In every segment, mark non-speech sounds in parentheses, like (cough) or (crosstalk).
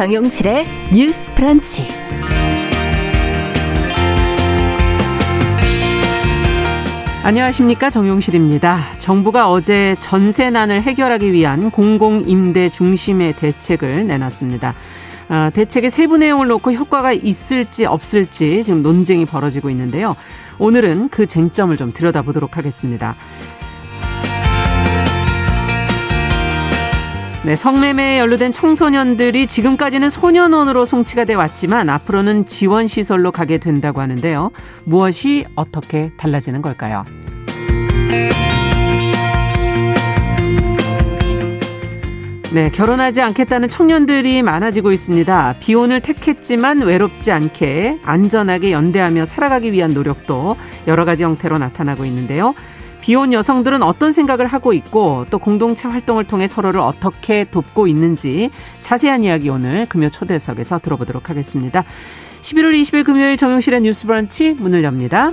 정용실의 뉴스 프런치. 안녕하십니까 정용실입니다. 정부가 어제 전세난을 해결하기 위한 공공임대 중심의 대책을 내놨습니다. 아, 대책의 세부 내용을 놓고 효과가 있을지 없을지 지금 논쟁이 벌어지고 있는데요. 오늘은 그 쟁점을 좀 들여다보도록 하겠습니다. 네, 성매매에 연루된 청소년들이 지금까지는 소년원으로 송치가 돼 왔지만 앞으로는 지원 시설로 가게 된다고 하는데요. 무엇이 어떻게 달라지는 걸까요? 네, 결혼하지 않겠다는 청년들이 많아지고 있습니다. 비혼을 택했지만 외롭지 않게 안전하게 연대하며 살아가기 위한 노력도 여러 가지 형태로 나타나고 있는데요. 비혼 여성들은 어떤 생각을 하고 있고 또 공동체 활동을 통해 서로를 어떻게 돕고 있는지 자세한 이야기 오늘 금요 초대석에서 들어보도록 하겠습니다. 11월 20일 금요일 정용실의 뉴스 브런치 문을 엽니다.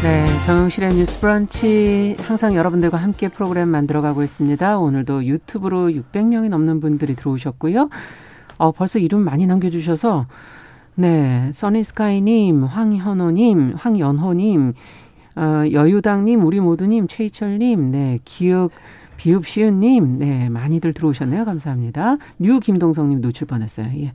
네, 정영실의 뉴스 브런치 항상 여러분들과 함께 프로그램 만들어가고 있습니다. 오늘도 유튜브로 600명이 넘는 분들이 들어오셨고요. 어, 벌써 이름 많이 남겨주셔서 네, 써니스카이님, 황현호님, 황연호님, 어, 여유당님, 우리 모두님, 최희철님, 네, 기역 비읍 시옷님, 네, 많이들 들어오셨네요. 감사합니다. 뉴 김동성님 놓칠 뻔했어요. 예.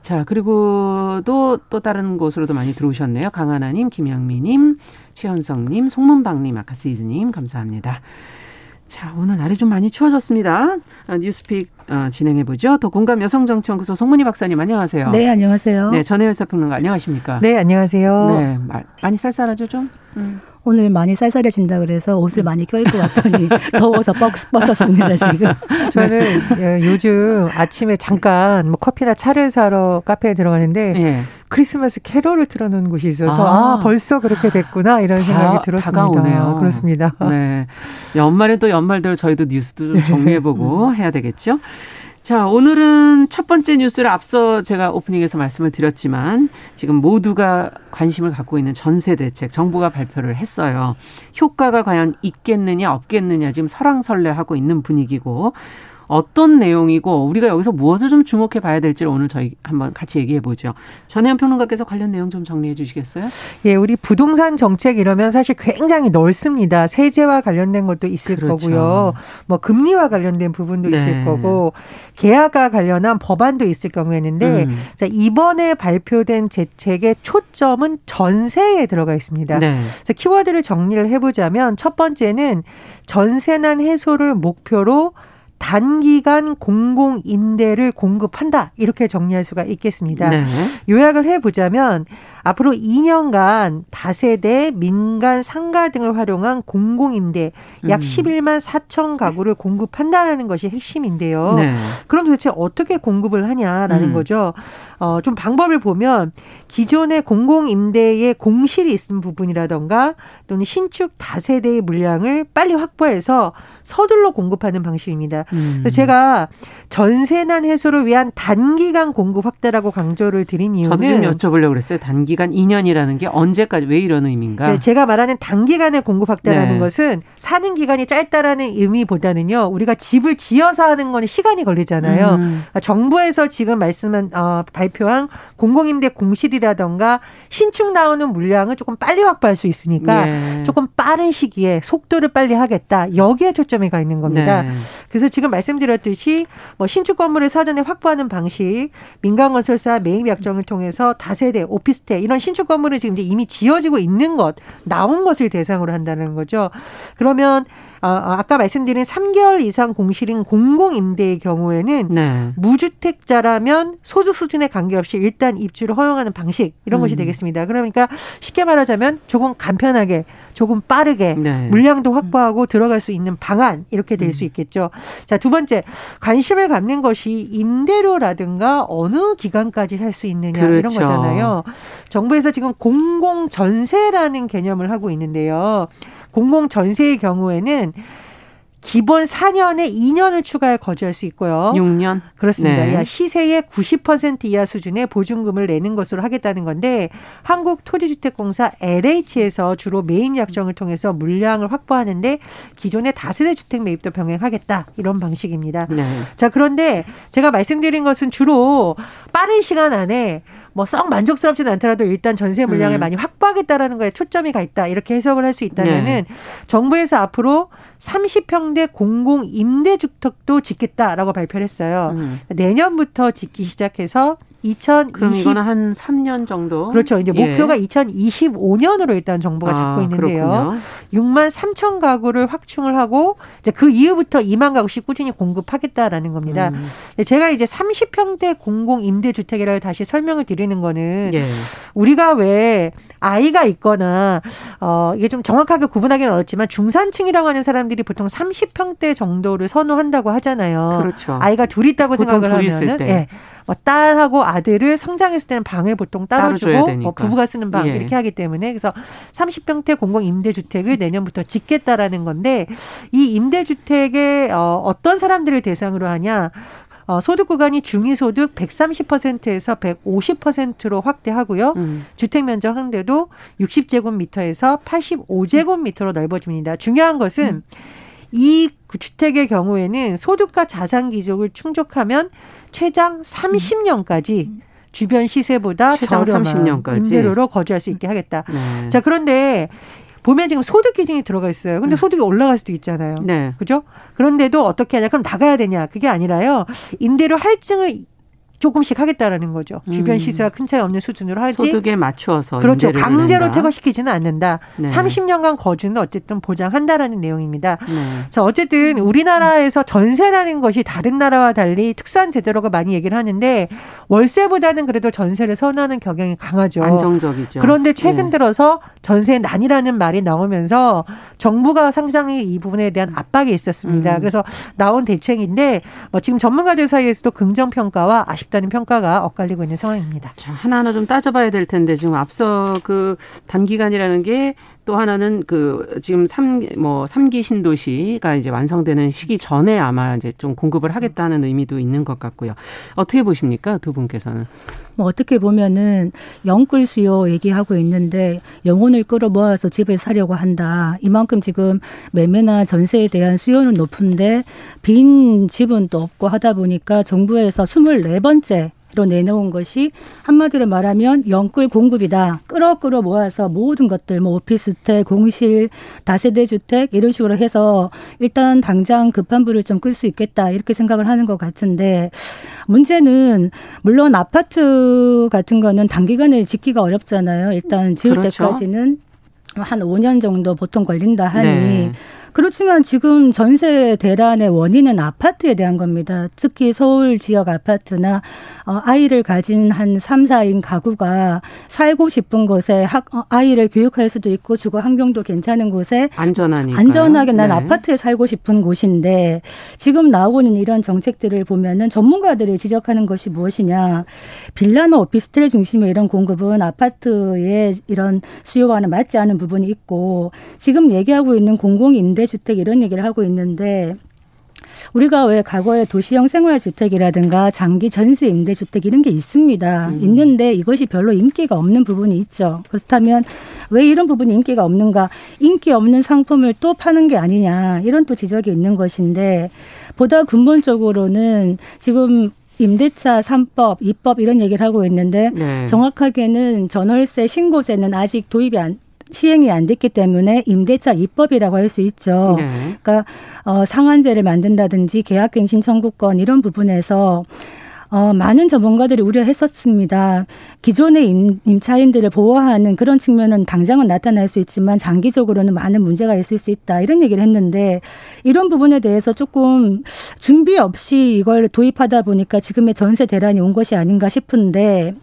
자, 그리고 또, 또 다른 곳으로도 많이 들어오셨네요. 강하나님, 김양미님, 최현성님, 송문방님, 아카시즈님, 감사합니다. 자, 오늘 날이 좀 많이 추워졌습니다. 아, 뉴스픽 어, 진행해보죠. 더 공감 여성정치연구소 송문희 박사님, 안녕하세요. 네, 안녕하세요. 네, 전혜연 사평론가, 안녕하십니까? 네, 안녕하세요. 네, 많이 쌀쌀하죠, 좀? 음. 오늘 많이 쌀쌀해진다 그래서 옷을 많이 껴입고 왔더니 (laughs) 더워서 뻑뻑었습니다 지금. (laughs) 저는 예, 요즘 아침에 잠깐 뭐 커피나 차를 사러 카페에 들어가는데 예. 크리스마스 캐롤을 틀어놓은 곳이 있어서 아, 아 벌써 그렇게 됐구나 이런 다, 생각이 들었습니다. 다가오네요. 그렇습니다. 네, 연말에 또 연말대로 저희도 뉴스도 좀 (laughs) 정리해보고 해야 되겠죠. 자, 오늘은 첫 번째 뉴스를 앞서 제가 오프닝에서 말씀을 드렸지만 지금 모두가 관심을 갖고 있는 전세 대책 정부가 발표를 했어요. 효과가 과연 있겠느냐 없겠느냐 지금 설왕설래하고 있는 분위기고 어떤 내용이고 우리가 여기서 무엇을 좀 주목해 봐야 될지를 오늘 저희 한번 같이 얘기해 보죠. 전혜연 평론가께서 관련 내용 좀 정리해 주시겠어요? 예, 우리 부동산 정책 이러면 사실 굉장히 넓습니다. 세제와 관련된 것도 있을 그렇죠. 거고요. 뭐 금리와 관련된 부분도 네. 있을 거고 계약과 관련한 법안도 있을 경우에는데 음. 자, 이번에 발표된 대책의 초점은 전세에 들어가 있습니다. 네. 그래서 키워드를 정리를 해 보자면 첫 번째는 전세난 해소를 목표로 단기간 공공 임대를 공급한다 이렇게 정리할 수가 있겠습니다. 네. 요약을 해보자면 앞으로 2년간 다세대, 민간, 상가 등을 활용한 공공 임대 약 음. 11만 4천 가구를 공급한다라는 것이 핵심인데요. 네. 그럼 도대체 어떻게 공급을 하냐라는 음. 거죠. 어, 좀 방법을 보면 기존의 공공 임대의 공실이 있는 부분이라던가 또는 신축 다세대의 물량을 빨리 확보해서 서둘러 공급하는 방식입니다. 음. 제가 전세난 해소를 위한 단기간 공급 확대라고 강조를 드린 이유는 저도 좀 여쭤보려고 그랬어요. 단기간 2년이라는 게 언제까지 왜 이런 의미인가? 제가 말하는 단기간의 공급 확대라는 네. 것은 사는 기간이 짧다라는 의미보다는요. 우리가 집을 지어서 하는 거는 시간이 걸리잖아요. 음. 그러니까 정부에서 지금 말씀한 어, 발 표한 공공임대 공실이라던가 신축 나오는 물량을 조금 빨리 확보할 수 있으니까 예. 조금 빠른 시기에 속도를 빨리 하겠다. 여기에 초점이 가 있는 겁니다. 네. 그래서 지금 말씀드렸듯이 뭐 신축 건물을 사전에 확보하는 방식, 민간 건설사 매입 약정을 통해서 다세대, 오피스텔 이런 신축 건물은 지금 이제 이미 지어지고 있는 것, 나온 것을 대상으로 한다는 거죠. 그러면 아까 말씀드린 3개월 이상 공실인 공공임대의 경우에는 네. 무주택자라면 소득 수준에 관계없이 일단 입주를 허용하는 방식 이런 음. 것이 되겠습니다. 그러니까 쉽게 말하자면 조금 간편하게 조금 빠르게 네. 물량도 확보하고 들어갈 수 있는 방안 이렇게 될수 음. 있겠죠. 자, 두 번째 관심을 갖는 것이 임대료라든가 어느 기간까지 살 수 있느냐 그렇죠. 이런 거잖아요. 정부에서 지금 공공 전세라는 개념을 하고 있는데요. 공공 전세의 경우에는 기본 4년에 2년을 추가해 거주할 수 있고요. 6년? 그렇습니다. 네. 시세의 90% 이하 수준의 보증금을 내는 것으로 하겠다는 건데 한국토지주택공사 LH에서 주로 매입 약정을 통해서 물량을 확보하는데 기존의 다세대 주택 매입도 병행하겠다 이런 방식입니다. 네. 자 그런데 제가 말씀드린 것은 주로 빠른 시간 안에 뭐 썩 만족스럽지는 않더라도 일단 전세 물량을 음. 많이 확보하겠다라는 거에 초점이 가 있다 이렇게 해석을 할 수 있다면은 네. 정부에서 앞으로 30평대 공공 임대 주택도 짓겠다라고 발표를 했어요. 음. 내년부터 짓기 시작해서 2020 그럼 이거는 한 3년 정도 그렇죠. 이제 예. 목표가 2025년으로 일단 정부가 아, 잡고 있는데요. 그렇군요. 6만 3천 가구를 확충을 하고 이제 그 이후부터 2만 가구씩 꾸준히 공급하겠다라는 겁니다. 음. 제가 이제 30평대 공공 임대 주택이라고 다시 설명을 드리는 거는 예. 우리가 왜 아이가 있거나 어 이게 좀 정확하게 구분하기는 어렵지만 중산층이라고 하는 사람들이 보통 30평대 정도를 선호한다고 하잖아요. 그렇죠. 아이가 둘 있다고 생각을 하면은 예. 뭐 딸하고 아들을 성장했을 때는 방을 보통 따로 주고 뭐 부부가 쓰는 방 예. 이렇게 하기 때문에 그래서 30평대 공공 임대주택을 내년부터 짓겠다라는 건데 이 임대주택에 어, 어떤 사람들을 대상으로 하냐 어, 소득 구간이 중위소득 130%에서 150%로 확대하고요. 음. 주택 면적 한대도 60제곱미터에서 85제곱미터로 넓어집니다. 중요한 것은 음. 이 주택의 경우에는 소득과 자산 기족을 충족하면 최장 30년까지 음. 주변 시세보다 저렴한 30년까지. 임대료로 거주할 수 있게 하겠다. 네. 자, 그런데 보면 지금 소득 기준이 들어가 있어요. 근데 음. 소득이 올라갈 수도 있잖아요. 네. 그죠? 그런데도 어떻게 하냐? 그럼 나가야 되냐? 그게 아니라요. 임대료 할증을 조금씩 하겠다라는 거죠. 주변 음. 시세와 큰 차이 없는 수준으로 하지. 소득에 맞추어서 그렇죠. 강제로. 퇴거시키지는 않는다. 네. 30년간 거주는 어쨌든 보장한다라는 내용입니다. 네. 자, 어쨌든 우리나라에서 전세라는 것이 다른 나라와 달리 특수한 제도라고 많이 얘기를 하는데 월세보다는 그래도 전세를 선호하는 경향이 강하죠. 안정적이죠. 그런데 최근 네. 들어서 전세 난이라는 말이 나오면서 정부가 상당히 이 부분에 대한 압박이 있었습니다. 음. 그래서 나온 대책인데 뭐 지금 전문가들 사이에서도 긍정 평가와 아쉽 쉽다는 평가가 엇갈리고 있는 상황입니다. 자, 하나하나 좀 따져봐야 될 텐데 지금 앞서 그 단기간이라는 게 또 하나는 그 지금 삼뭐 삼기 신도시가 이제 완성되는 시기 전에 아마 이제 좀 공급을 하겠다는 의미도 있는 것 같고요. 어떻게 보십니까? 두 분께서는? 뭐 어떻게 보면은 영끌 수요 얘기하고 있는데 영혼을 끌어 모아서 집을 사려고 한다. 이만큼 지금 매매나 전세에 대한 수요는 높은데 빈 집은 또 없고 하다 보니까 정부에서 스물네 번째 로 내놓은 것이 한마디로 말하면 영끌 공급이다. 끌어 끌어 모아서 모든 것들 뭐 오피스텔, 공실, 다세대 주택 이런 식으로 해서 일단 당장 급한 불을 좀 끌 수 있겠다. 이렇게 생각을 하는 것 같은데 문제는 물론 아파트 같은 거는 단기간에 짓기가 어렵잖아요. 일단 지을 그렇죠. 때까지는 한 5년 정도 보통 걸린다 하니 네. 그렇지만 지금 전세 대란의 원인은 아파트에 대한 겁니다. 특히 서울 지역 아파트나 어, 아이를 가진 한 3, 4인 가구가 살고 싶은 곳에 학, 어, 아이를 교육할 수도 있고 주거 환경도 괜찮은 곳에 안전하니까 안전하게 난 네. 아파트에 살고 싶은 곳인데 지금 나오고 있는 이런 정책들을 보면은 전문가들이 지적하는 것이 무엇이냐 빌라나 오피스텔 중심의 이런 공급은 아파트의 이런 수요와는 맞지 않은 부분이 있고 지금 얘기하고 있는 공공 임대 임대 주택 이런 얘기를 하고 있는데 우리가 왜 과거에 도시형 생활주택이라든가 장기 전세 임대주택 이런 게 있습니다. 음. 있는데 이것이 별로 인기가 없는 부분이 있죠. 그렇다면 왜 이런 부분이 인기가 없는가? 인기 없는 상품을 또 파는 게 아니냐 이런 또 지적이 있는 것인데 보다 근본적으로는 지금 임대차 삼법이법 이런 얘기를 하고 있는데 네. 정확하게는 전월세 신고세는 아직 도입이 안 시행이 안 됐기 때문에 임대차 입법이라고 할 수 있죠. 네. 그러니까 어, 상한제를 만든다든지 계약갱신 청구권 이런 부분에서 어, 많은 전문가들이 우려했었습니다. 기존의 임, 임차인들을 보호하는 그런 측면은 당장은 나타날 수 있지만 장기적으로는 많은 문제가 있을 수 있다. 이런 얘기를 했는데 이런 부분에 대해서 조금 준비 없이 이걸 도입하다 보니까 지금의 전세 대란이 온 것이 아닌가 싶은데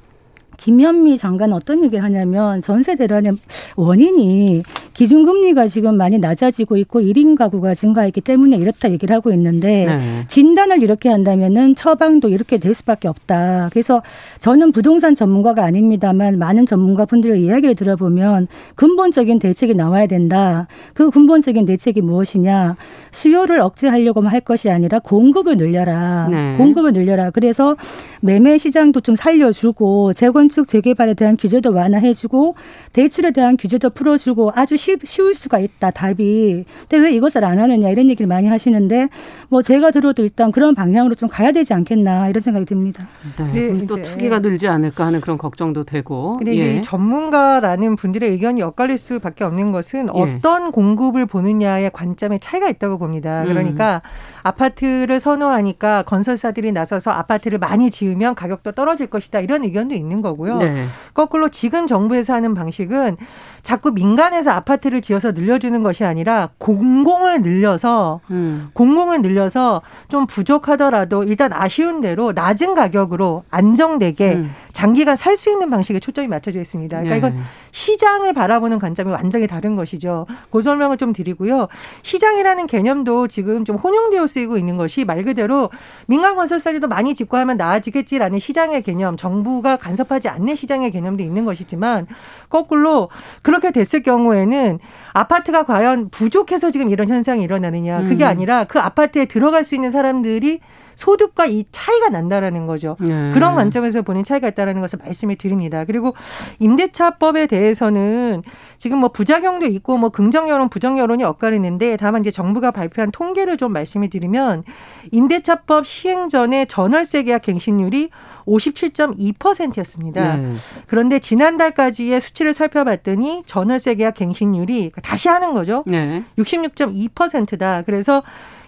김현미 장관 어떤 얘기를 하냐면 전세 대란의 원인이 기준금리가 지금 많이 낮아지고 있고 1인 가구가 증가했기 때문에 이렇다 얘기를 하고 있는데 네. 진단을 이렇게 한다면은 처방도 이렇게 될 수밖에 없다. 그래서 저는 부동산 전문가가 아닙니다만 많은 전문가분들의 이야기를 들어보면 근본적인 대책이 나와야 된다. 그 근본적인 대책이 무엇이냐? 수요를 억제하려고만 할 것이 아니라 공급을 늘려라. 네. 공급을 늘려라. 그래서 매매 시장도 좀 살려주고 재건 축 재개발에 대한 규제도 완화해주고 대출에 대한 규제도 풀어주고 아주 쉬, 쉬울 수가 있다 답이. 근데 왜 이것을 안 하느냐 이런 얘기를 많이 하시는데 뭐 제가 들어도 일단 그런 방향으로 좀 가야 되지 않겠나 이런 생각이 듭니다. 네. 네 또 투기가 늘지 않을까 하는 그런 걱정도 되고. 근데 예. 전문가라는 분들의 의견이 엇갈릴 수밖에 없는 것은 예. 어떤 공급을 보느냐의 관점에 차이가 있다고 봅니다. 그러니까 음. 아파트를 선호하니까 건설사들이 나서서 아파트를 많이 지으면 가격도 떨어질 것이다 이런 의견도 있는 거고 요. 네. 거꾸로 지금 정부에서 하는 방식은 자꾸 민간에서 아파트를 지어서 늘려주는 것이 아니라 공공을 늘려서 음. 공공을 늘려서 좀 부족하더라도 일단 아쉬운 대로 낮은 가격으로 안정되게 음. 장기간 살 수 있는 방식에 초점이 맞춰져 있습니다. 그러니까 네. 이건 시장을 바라보는 관점이 완전히 다른 것이죠. 그 설명을 좀 드리고요. 시장이라는 개념도 지금 좀 혼용되어 쓰이고 있는 것이 말 그대로 민간 건설사들도 많이 짓고 하면 나아지겠지라는 시장의 개념, 정부가 간섭하지 않는 시장의 개념도 있는 것이지만 거꾸로 그렇게 됐을 경우에는 아파트가 과연 부족해서 지금 이런 현상이 일어나느냐 그게 음. 아니라 그 아파트에 들어갈 수 있는 사람들이 소득과 이 차이가 난다라는 거죠. 네. 그런 관점에서 보는 차이가 있다라는 것을 말씀을 드립니다. 그리고 임대차법에 대해서는 지금 뭐 부작용도 있고 뭐 긍정 여론, 부정 여론이 엇갈리는데 다만 이제 정부가 발표한 통계를 좀 말씀을 드리면 임대차법 시행 전에 전월세 계약 갱신율이 57.2%였습니다. 네. 그런데 지난달까지의 수치를 살펴봤더니 전월세 계약 갱신율이 다시 하는 거죠. 네. 66.2%다. 그래서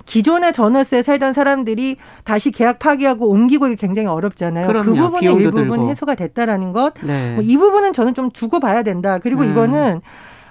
기존의 전월세 살던 사람들이 다시 계약 파기하고 옮기고 굉장히 어렵잖아요. 그 그럼요. 그 부분이 일부분 들고. 해소가 됐다라는 것. 네. 뭐 이 부분은 저는 좀 두고 봐야 된다. 그리고 네. 이거는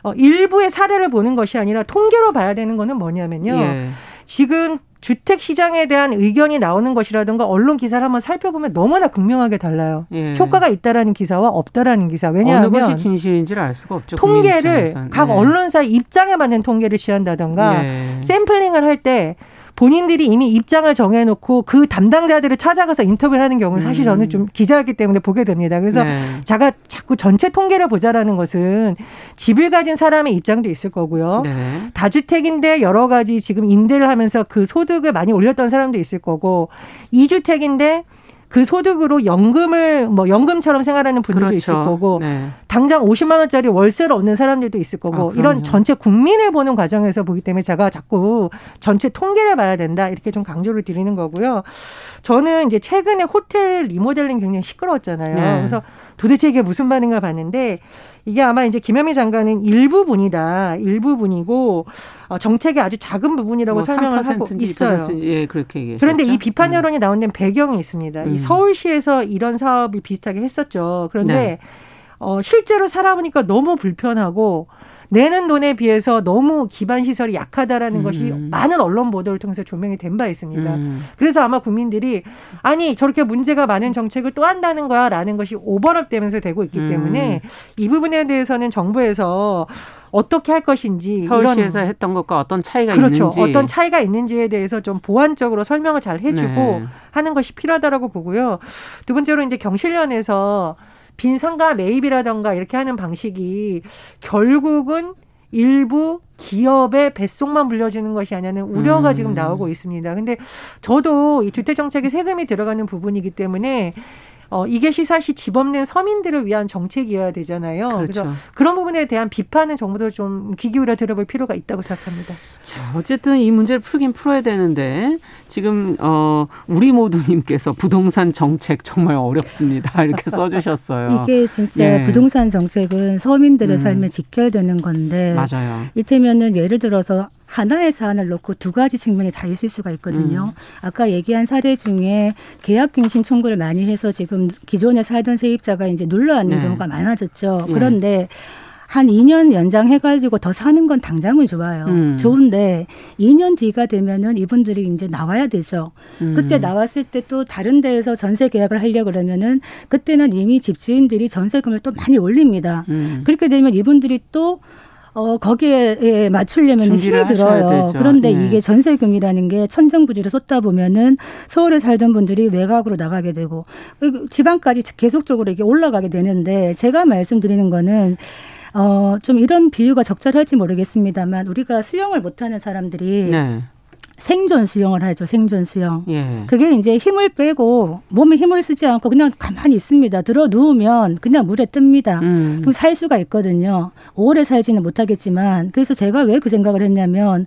어, 일부의 사례를 보는 것이 아니라 통계로 봐야 되는 거는 뭐냐면요. 예. 지금 주택 시장에 대한 의견이 나오는 것이라든가 언론 기사를 한번 살펴보면 너무나 극명하게 달라요. 예. 효과가 있다라는 기사와 없다라는 기사. 왜냐하면 어느 것이 진실인지를 알 수가 없죠. 통계를 각 예. 언론사 입장에 맞는 통계를 취한다던가 예. 샘플링을 할때 본인들이 이미 입장을 정해놓고 그 담당자들을 찾아가서 인터뷰를 하는 경우는 사실 저는 음. 좀 기자였기 때문에 보게 됩니다. 그래서 네. 제가 자꾸 전체 통계를 보자라는 것은 집을 가진 사람의 입장도 있을 거고요. 네. 다주택인데 여러 가지 지금 임대를 하면서 그 소득을 많이 올렸던 사람도 있을 거고 이주택인데 그 소득으로 연금을 뭐 연금처럼 생활하는 분들도 그렇죠. 있을 거고 네. 당장 50만 원짜리 월세를 얻는 사람들도 있을 거고 아, 이런 전체 국민을 보는 과정에서 보기 때문에 제가 자꾸 전체 통계를 봐야 된다 이렇게 좀 강조를 드리는 거고요. 저는 이제 최근에 호텔 리모델링 굉장히 시끄러웠잖아요. 네. 그래서 도대체 이게 무슨 말인가 봤는데 이게 아마 이제 김현미 장관은 일부분이다. 일부분이고 어, 정책의 아주 작은 부분이라고 뭐 설명을 하고 있어요. 예, 그렇게 얘기했죠. 그런데 이 비판 음. 여론이 나온 데는 배경이 있습니다. 음. 이 서울시에서 이런 사업이 비슷하게 했었죠. 그런데 네. 어, 실제로 살아보니까 너무 불편하고 내는 돈에 비해서 너무 기반 시설이 약하다라는 음. 것이 많은 언론 보도를 통해서 조명이 된 바 있습니다. 음. 그래서 아마 국민들이 아니 저렇게 문제가 많은 정책을 또 한다는 거야라는 것이 오버랩 되면서 되고 있기 음. 때문에 이 부분에 대해서는 정부에서 어떻게 할 것인지 서울시에서 이런, 했던 것과 어떤 차이가 그렇죠. 있는지 어떤 차이가 있는지에 대해서 좀 보완적으로 설명을 잘 해주고 네. 하는 것이 필요하다라고 보고요. 두 번째로 이제 경실련에서 빈상가 매입이라던가 이렇게 하는 방식이 결국은 일부 기업의 뱃속만 불려주는 것이 아니냐는 우려가 음. 지금 나오고 있습니다. 근데 저도 이 주택 정책에 세금이 들어가는 부분이기 때문에 어, 이게 시사시 집 없는 서민들을 위한 정책이어야 되잖아요. 그렇죠. 그래서 그런 부분에 대한 비판은 정부도 좀 귀 기울여 들어볼 필요가 있다고 생각합니다. 자, 어쨌든 이 문제를 풀긴 풀어야 되는데 지금 어 우리 모두님께서 부동산 정책 정말 어렵습니다 (laughs) 이렇게 써주셨어요. 이게 진짜 네. 부동산 정책은 서민들의 음. 삶에 직결되는 건데 맞아요. 이를테면은 예를 들어서 하나의 사안을 놓고 두 가지 측면이 다 있을 수가 있거든요. 음. 아까 얘기한 사례 중에 계약갱신 청구를 많이 해서 지금 기존에 살던 세입자가 이제 눌러앉는 네. 경우가 많아졌죠. 네. 그런데 한 2년 연장해가지고 더 사는 건 당장은 좋아요. 음. 좋은데 2년 뒤가 되면은 이분들이 이제 나와야 되죠. 음. 그때 나왔을 때 또 다른 데에서 전세 계약을 하려 그러면은 그때는 이미 집주인들이 전세금을 또 많이 올립니다. 음. 그렇게 되면 이분들이 또 어, 거기에 예, 맞추려면 힘이 들어요. 그런데 네. 이게 전세금이라는 게 천정부지를 쏟다 보면은 서울에 살던 분들이 외곽으로 나가게 되고 지방까지 계속적으로 이게 올라가게 되는데 제가 말씀드리는 거는 어, 좀 이런 비유가 적절할지 모르겠습니다만 우리가 수영을 못하는 사람들이 네. 생존 수영을 하죠. 생존 수영. 예. 그게 이제 힘을 빼고 몸에 힘을 쓰지 않고 그냥 가만히 있습니다. 들어 누우면 그냥 물에 뜹니다. 음. 그럼 살 수가 있거든요. 오래 살지는 못하겠지만 그래서 제가 왜 그 생각을 했냐면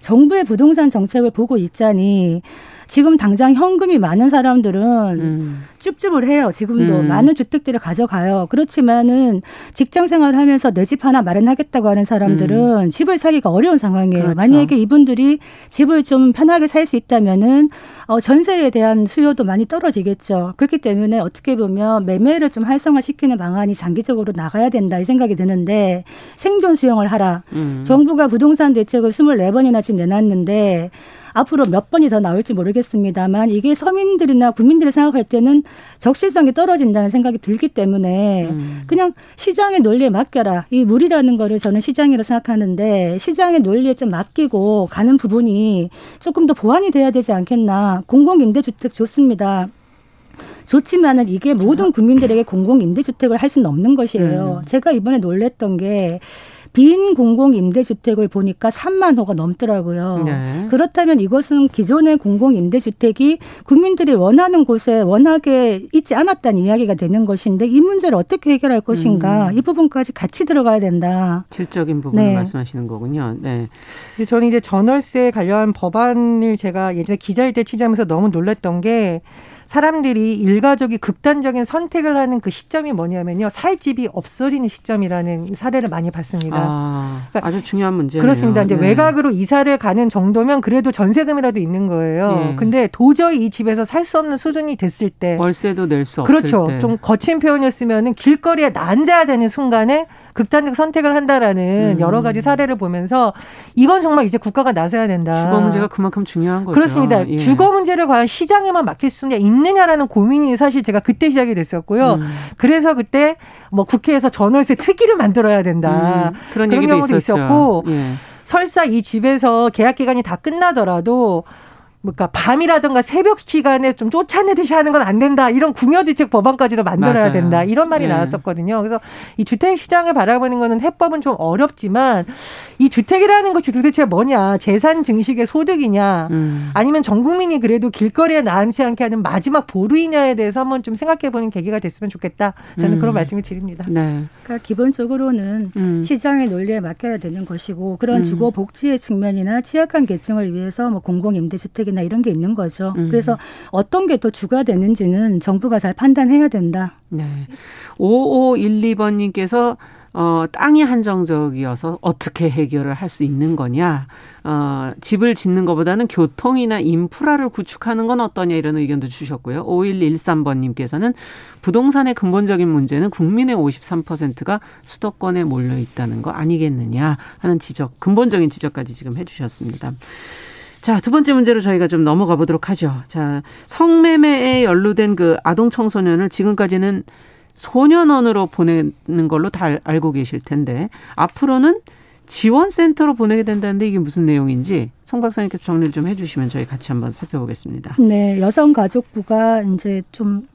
정부의 부동산 정책을 보고 있자니 지금 당장 현금이 많은 사람들은 음. 찝찝을 해요. 지금도 음. 많은 주택들을 가져가요. 그렇지만은 직장 생활을 하면서 내 집 하나 마련하겠다고 하는 사람들은 음. 집을 사기가 어려운 상황이에요. 그렇죠. 만약에 이분들이 집을 좀 편하게 살 수 있다면은 어, 전세에 대한 수요도 많이 떨어지겠죠. 그렇기 때문에 어떻게 보면 매매를 좀 활성화시키는 방안이 장기적으로 나가야 된다 이 생각이 드는데 생존 수용을 하라. 음. 정부가 부동산 대책을 스물네 번이나 지금 내놨는데 앞으로 몇 번이 더 나올지 모르겠습니다만 이게 서민들이나 국민들이 생각할 때는 적실성이 떨어진다는 생각이 들기 때문에 음. 그냥 시장의 논리에 맡겨라. 이 물이라는 거를 저는 시장이라고 생각하는데 시장의 논리에 좀 맡기고 가는 부분이 조금 더 보완이 돼야 되지 않겠나. 공공임대주택 좋습니다. 좋지만은 이게 모든 국민들에게 공공임대주택을 할 수는 없는 것이에요. 음. 제가 이번에 놀랬던 게 빈 공공 임대주택을 보니까 3만 호가 넘더라고요. 네. 그렇다면 이것은 기존의 공공 임대주택이 국민들이 원하는 곳에 원하게 있지 않았다는 이야기가 되는 것인데 이 문제를 어떻게 해결할 것인가 음. 이 부분까지 같이 들어가야 된다. 질적인 부분을 네. 말씀하시는 거군요. 네. 저는 이제 전월세 관련 법안을 제가 예전에 기자일 때 취재하면서 너무 놀랐던 게 사람들이 일가족이 극단적인 선택을 하는 그 시점이 뭐냐면요. 살 집이 없어지는 시점이라는 사례를 많이 봤습니다. 아, 그러니까 아주 중요한 문제네요. 그렇습니다. 이제 네. 외곽으로 이사를 가는 정도면 그래도 전세금이라도 있는 거예요. 네. 근데 도저히 이 집에서 살 수 없는 수준이 됐을 때 월세도 낼 수 없을 그렇죠. 때. 좀 거친 표현이었으면은 길거리에 난자야 되는 순간에 극단적 선택을 한다라는 음. 여러 가지 사례를 보면서 이건 정말 이제 국가가 나서야 된다. 주거 문제가 그만큼 중요한 거죠. 그렇습니다. 예. 주거 문제를 과연 시장에만 맡길 수있 느냐라는 고민이 사실 제가 그때 시작이 됐었고요. 음. 그래서 그때 뭐 국회에서 전월세 특위를 만들어야 된다. 음. 그런, 그런 경우도 있었죠. 있었고 예. 설사 이 집에서 계약 기간이 다 끝나더라도 그러니까 밤이라든가 새벽 시간에 좀 쫓아내듯이 하는 건 안 된다. 이런 궁여지책 법안까지도 만들어야 맞아요. 된다. 이런 말이 네. 나왔었거든요. 그래서 이 주택 시장을 바라보는 거는 해법은 좀 어렵지만 이 주택이라는 것이 도대체 뭐냐? 재산 증식의 소득이냐? 음. 아니면 전 국민이 그래도 길거리에 나앉지 않게 하는 마지막 보루이냐에 대해서 한번 좀 생각해 보는 계기가 됐으면 좋겠다. 저는 음. 그런 말씀을 드립니다. 네. 그러니까 기본적으로는 음. 시장의 논리에 맡겨야 되는 것이고 그런 음. 주거 복지의 측면이나 취약한 계층을 위해서 뭐 공공 임대 주택 정 책이나 이런 게 있는 거죠. 음. 그래서 어떤 게 더 주가 되는지는 정부가 잘 판단해야 된다. 네. 5512번님께서 어, 땅이 한정적이어서 어떻게 해결을 할 수 있는 거냐. 어, 집을 짓는 것보다는 교통이나 인프라를 구축하는 건 어떠냐 이런 의견도 주셨고요. 5113번님께서는 부동산의 근본적인 문제는 국민의 53%가 수도권에 몰려 있다는 거 아니겠느냐 하는 지적, 근본적인 지적까지 지금 해주셨습니다. 자, 두 번째 문제로 저희가 좀 넘어가 보도록 하죠. 자, 성매매에 연루된 그 아동 청소년을 지금까지는 소년원으로 보내는 걸로 다 알고 계실 텐데 앞으로는 지원센터로 보내게 된다는데 이게 무슨 내용인지 송 박사님께서 정리를 좀 해주시면 저희 같이 한번 살펴보겠습니다. 네, 여성가족부가 이제 좀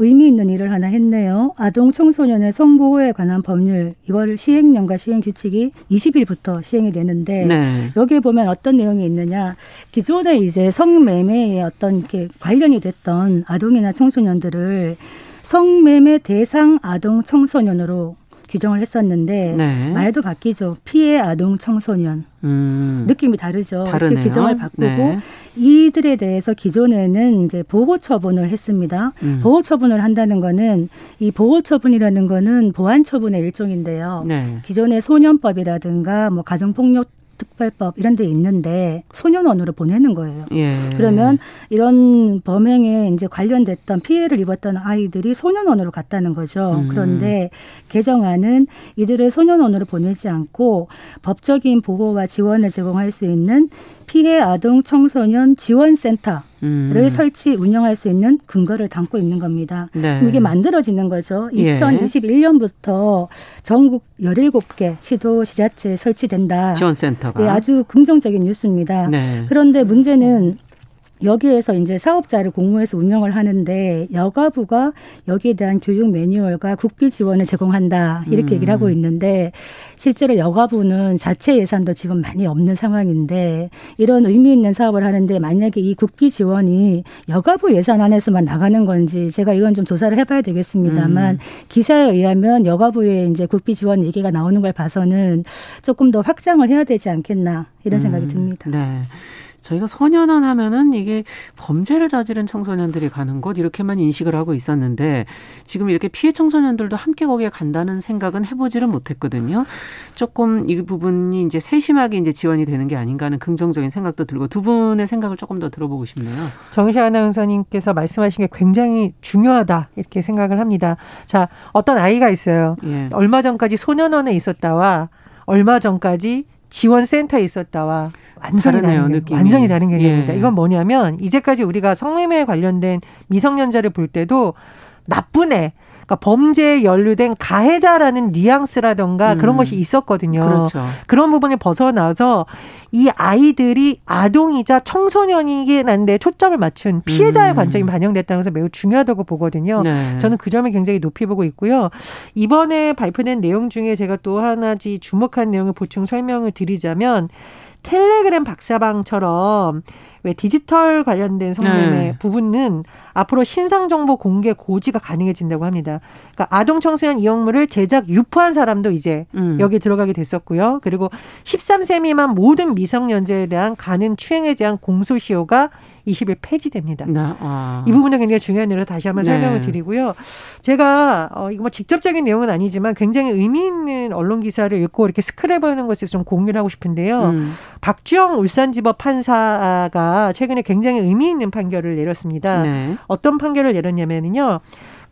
의미 있는 일을 하나 했네요. 아동 청소년의 성보호에 관한 법률 이거를 시행령과 시행 규칙이 20일부터 시행이 되는데 네. 여기에 보면 어떤 내용이 있느냐 기존에 이제 성매매에 어떤 이렇게 관련이 됐던 아동이나 청소년들을 성매매 대상 아동 청소년으로 규정을 했었는데 네. 말도 바뀌죠. 피해 아동 청소년 음. 느낌이 다르죠. 다르네요. 규정을 바꾸고 네. 이들에 대해서 기존에는 이제 보호 처분을 했습니다. 음. 보호 처분을 한다는 거는 이 보호 처분이라는 거는 보안 처분의 일종인데요. 네. 기존의 소년법이라든가 뭐 가정 폭력 특별법 이런 데 있는데 소년원으로 보내는 거예요. 예. 그러면 이런 범행에 이제 관련됐던 피해를 입었던 아이들이 소년원으로 갔다는 거죠. 음. 그런데 개정안은 이들을 소년원으로 보내지 않고 법적인 보호와 지원을 제공할 수 있는 피해 아동 청소년 지원센터 를 음. 설치 운영할 수 있는 근거를 담고 있는 겁니다. 네. 이게 만들어지는 거죠. 2021년부터 예. 전국 17개 시도 지자체 설치된다. 지원센터가. 예, 아주 긍정적인 뉴스입니다. 네. 그런데 문제는 여기에서 이제 사업자를 공모해서 운영을 하는데 여가부가 여기에 대한 교육 매뉴얼과 국비 지원을 제공한다 이렇게 음. 얘기를 하고 있는데 실제로 여가부는 자체 예산도 지금 많이 없는 상황인데 이런 의미 있는 사업을 하는데 만약에 이 국비 지원이 여가부 예산 안에서만 나가는 건지 제가 이건 좀 조사를 해봐야 되겠습니다만 음. 기사에 의하면 여가부에 이제 국비 지원 얘기가 나오는 걸 봐서는 조금 더 확장을 해야 되지 않겠나 이런 생각이 음. 듭니다. 네. 저희가 소년원 하면은 이게 범죄를 저지른 청소년들이 가는 곳 이렇게만 인식을 하고 있었는데 지금 이렇게 피해 청소년들도 함께 거기에 간다는 생각은 해보지를 못했거든요. 조금 이 부분이 이제 세심하게 이제 지원이 되는 게 아닌가 하는 긍정적인 생각도 들고 두 분의 생각을 조금 더 들어보고 싶네요. 정시 아나운서님께서 말씀하신 게 굉장히 중요하다 이렇게 생각을 합니다. 자, 어떤 아이가 있어요. 예. 얼마 전까지 소년원에 있었다와 얼마 전까지 지원센터에 있었다와 완전히 다르네요, 다른 느낌이. 완전히 다른 개념입니다. 예. 이건 뭐냐면 이제까지 우리가 성매매 관련된 미성년자를 볼 때도 나쁜 애 그러니까 범죄에 연루된 가해자라는 뉘앙스라던가 음. 그런 것이 있었거든요. 그렇죠. 그런 부분을 벗어나서 이 아이들이 아동이자 청소년이긴 한데 초점을 맞춘 피해자의 음. 관점이 반영됐다는 것은 매우 중요하다고 보거든요. 네. 저는 그 점을 굉장히 높이 보고 있고요. 이번에 발표된 내용 중에 제가 또 하나지 주목한 내용을 보충 설명을 드리자면 텔레그램 박사방처럼 왜 디지털 관련된 성매매 네. 부분은 앞으로 신상 정보 공개 고지가 가능해진다고 합니다. 그러니까 아동 청소년 이용물을 제작 유포한 사람도 이제 음. 여기 들어가게 됐었고요. 그리고 13세 미만 모든 미성년자에 대한 가능 추행에 대한 공소시효가 20일 폐지됩니다. 네. 아. 이 부분도 굉장히 중요한 일로 다시 한번 네. 설명을 드리고요. 제가 어 이거 뭐 직접적인 내용은 아니지만 굉장히 의미 있는 언론 기사를 읽고 이렇게 스크랩하는 것에 좀 공유를 하고 싶은데요. 음. 박주영 울산지법 판사가 최근에 굉장히 의미 있는 판결을 내렸습니다. 네. 어떤 판결을 내렸냐면요.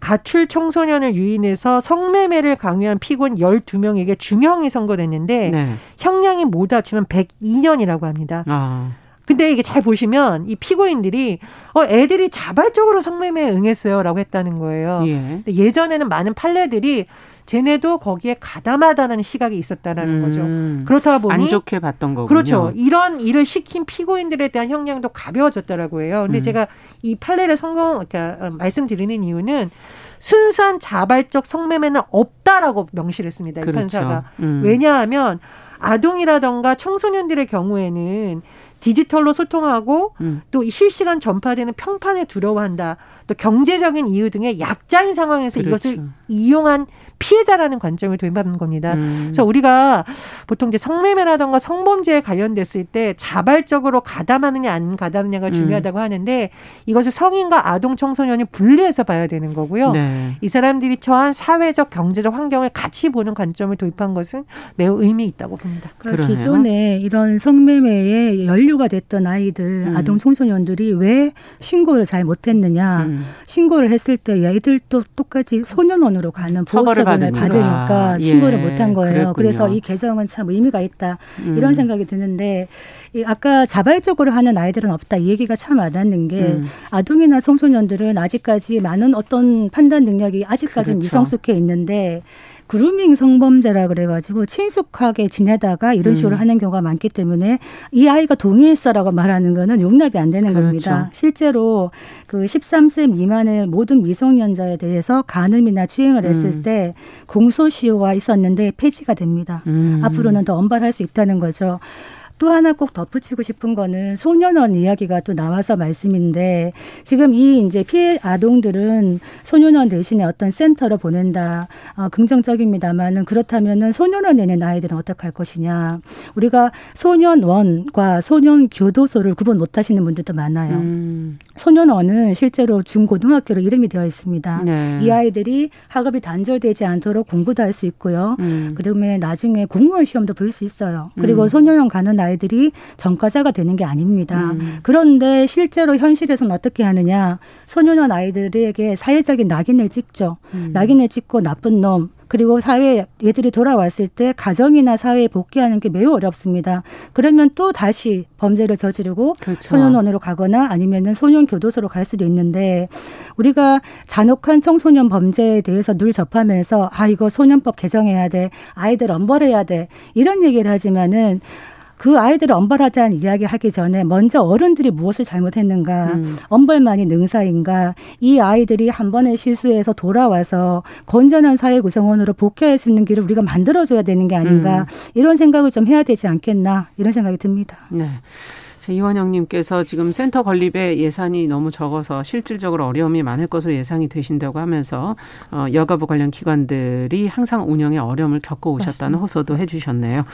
가출 청소년을 유인해서 성매매를 강요한 피고인 12명에게 중형이 선고됐는데 네. 형량이 모두 합치면 102년이라고 합니다. 아. 근데 이게 잘 보시면 이 피고인들이 어 애들이 자발적으로 성매매에 응했어요라고 했다는 거예요. 예. 예전에는 많은 판례들이 쟤네도 거기에 가담하다는 시각이 있었다라는 음, 거죠. 그렇다 보니 안 좋게 봤던 거군요. 그렇죠. 이런 일을 시킨 피고인들에 대한 형량도 가벼워졌다라고 해요. 근데 음. 제가 이 판례를 성공 그러니까 어, 말씀드리는 이유는 순수한 자발적 성매매는 없다라고 명시를 했습니다. 이 그렇죠. 판사가. 음. 왜냐하면 아동이라던가 청소년들의 경우에는 디지털로 소통하고 음. 또 실시간 전파되는 평판에 두려워한다. 또 경제적인 이유 등의 약자인 상황에서 그렇죠. 이것을 이용한 피해자라는 관점을 도입하는 겁니다. 음. 그래서 우리가 보통 이제 성매매라던가 성범죄에 관련됐을 때 자발적으로 가담하느냐 안 가담하느냐가 음. 중요하다고 음. 하는데 이것을 성인과 아동 청소년이 분리해서 봐야 되는 거고요. 네. 이 사람들이 처한 사회적 경제적 환경을 같이 보는 관점을 도입한 것은 매우 의미 있다고 봅니다. 그러니까 기존에 이런 성매매에 연루가 됐던 아이들, 음. 아동 청소년들이 왜 신고를 잘 못했느냐? 음. 신고를 했을 때 얘들도 똑같이 소년원으로 가는 보호처 처분을 받으니까 아, 신고를 예, 못한 거예요. 그랬군요. 그래서 이 개정은 참 의미가 있다 이런 음. 생각이 드는데 아까 자발적으로 하는 아이들은 없다 이 얘기가 참 와닿는 게 음. 아동이나 청소년들은 아직까지 많은 어떤 판단 능력이 아직까지는 그렇죠. 미성숙해 있는데 그루밍 성범죄라 그래가지고 친숙하게 지내다가 이런 식으로 음. 하는 경우가 많기 때문에 이 아이가 동의했어라고 말하는 거는 용납이 안 되는 그렇죠. 겁니다. 실제로 그 13세 미만의 모든 미성년자에 대해서 간음이나 추행을 했을 음. 때 공소시효가 있었는데 폐지가 됩니다. 음. 앞으로는 더 엄발할 수 있다는 거죠. 또 하나 꼭 덧붙이고 싶은 거는 소년원 이야기가 또 나와서 말씀인데 지금 이 이제 피해 아동들은 소년원 대신에 어떤 센터로 보낸다. 어, 긍정적입니다만은 그렇다면은 소년원에 있는 아이들은 어떻게 할 것이냐. 우리가 소년원과 소년 교도소를 구분 못 하시는 분들도 많아요. 음. 소년원은 실제로 중고등학교로 이름이 되어 있습니다. 네. 이 아이들이 학업이 단절되지 않도록 공부도 할 수 있고요. 음. 그다음에 나중에 공무원 시험도 볼 수 있어요. 그리고 음. 소년원 가는 아이 들이 전과자가 되는 게 아닙니다. 음. 그런데 실제로 현실에서는 어떻게 하느냐? 소년원 아이들에게 사회적인 낙인을 찍죠. 음. 낙인을 찍고 나쁜 놈, 그리고 사회 얘들이 돌아왔을 때 가정이나 사회에 복귀하는 게 매우 어렵습니다. 그러면 또 다시 범죄를 저지르고 그렇죠. 소년원으로 가거나 아니면은 소년 교도소로 갈 수도 있는데 우리가 잔혹한 청소년 범죄에 대해서 늘 접하면서 아 이거 소년법 개정해야 돼 아이들 엄벌해야 돼 이런 얘기를 하지만은 그 아이들을 엄벌하자는 이야기 하기 전에 먼저 어른들이 무엇을 잘못했는가, 음. 엄벌만이 능사인가, 이 아이들이 한 번의 실수해서 돌아와서 건전한 사회 구성원으로 복귀할 수 있는 길을 우리가 만들어줘야 되는 게 아닌가, 음. 이런 생각을 좀 해야 되지 않겠나, 이런 생각이 듭니다. 네. 이원영님께서 지금 센터 건립에 예산이 너무 적어서 실질적으로 어려움이 많을 것으로 예상이 되신다고 하면서 어, 여가부 관련 기관들이 항상 운영에 어려움을 겪어 오셨다는. 호소도 해주셨네요.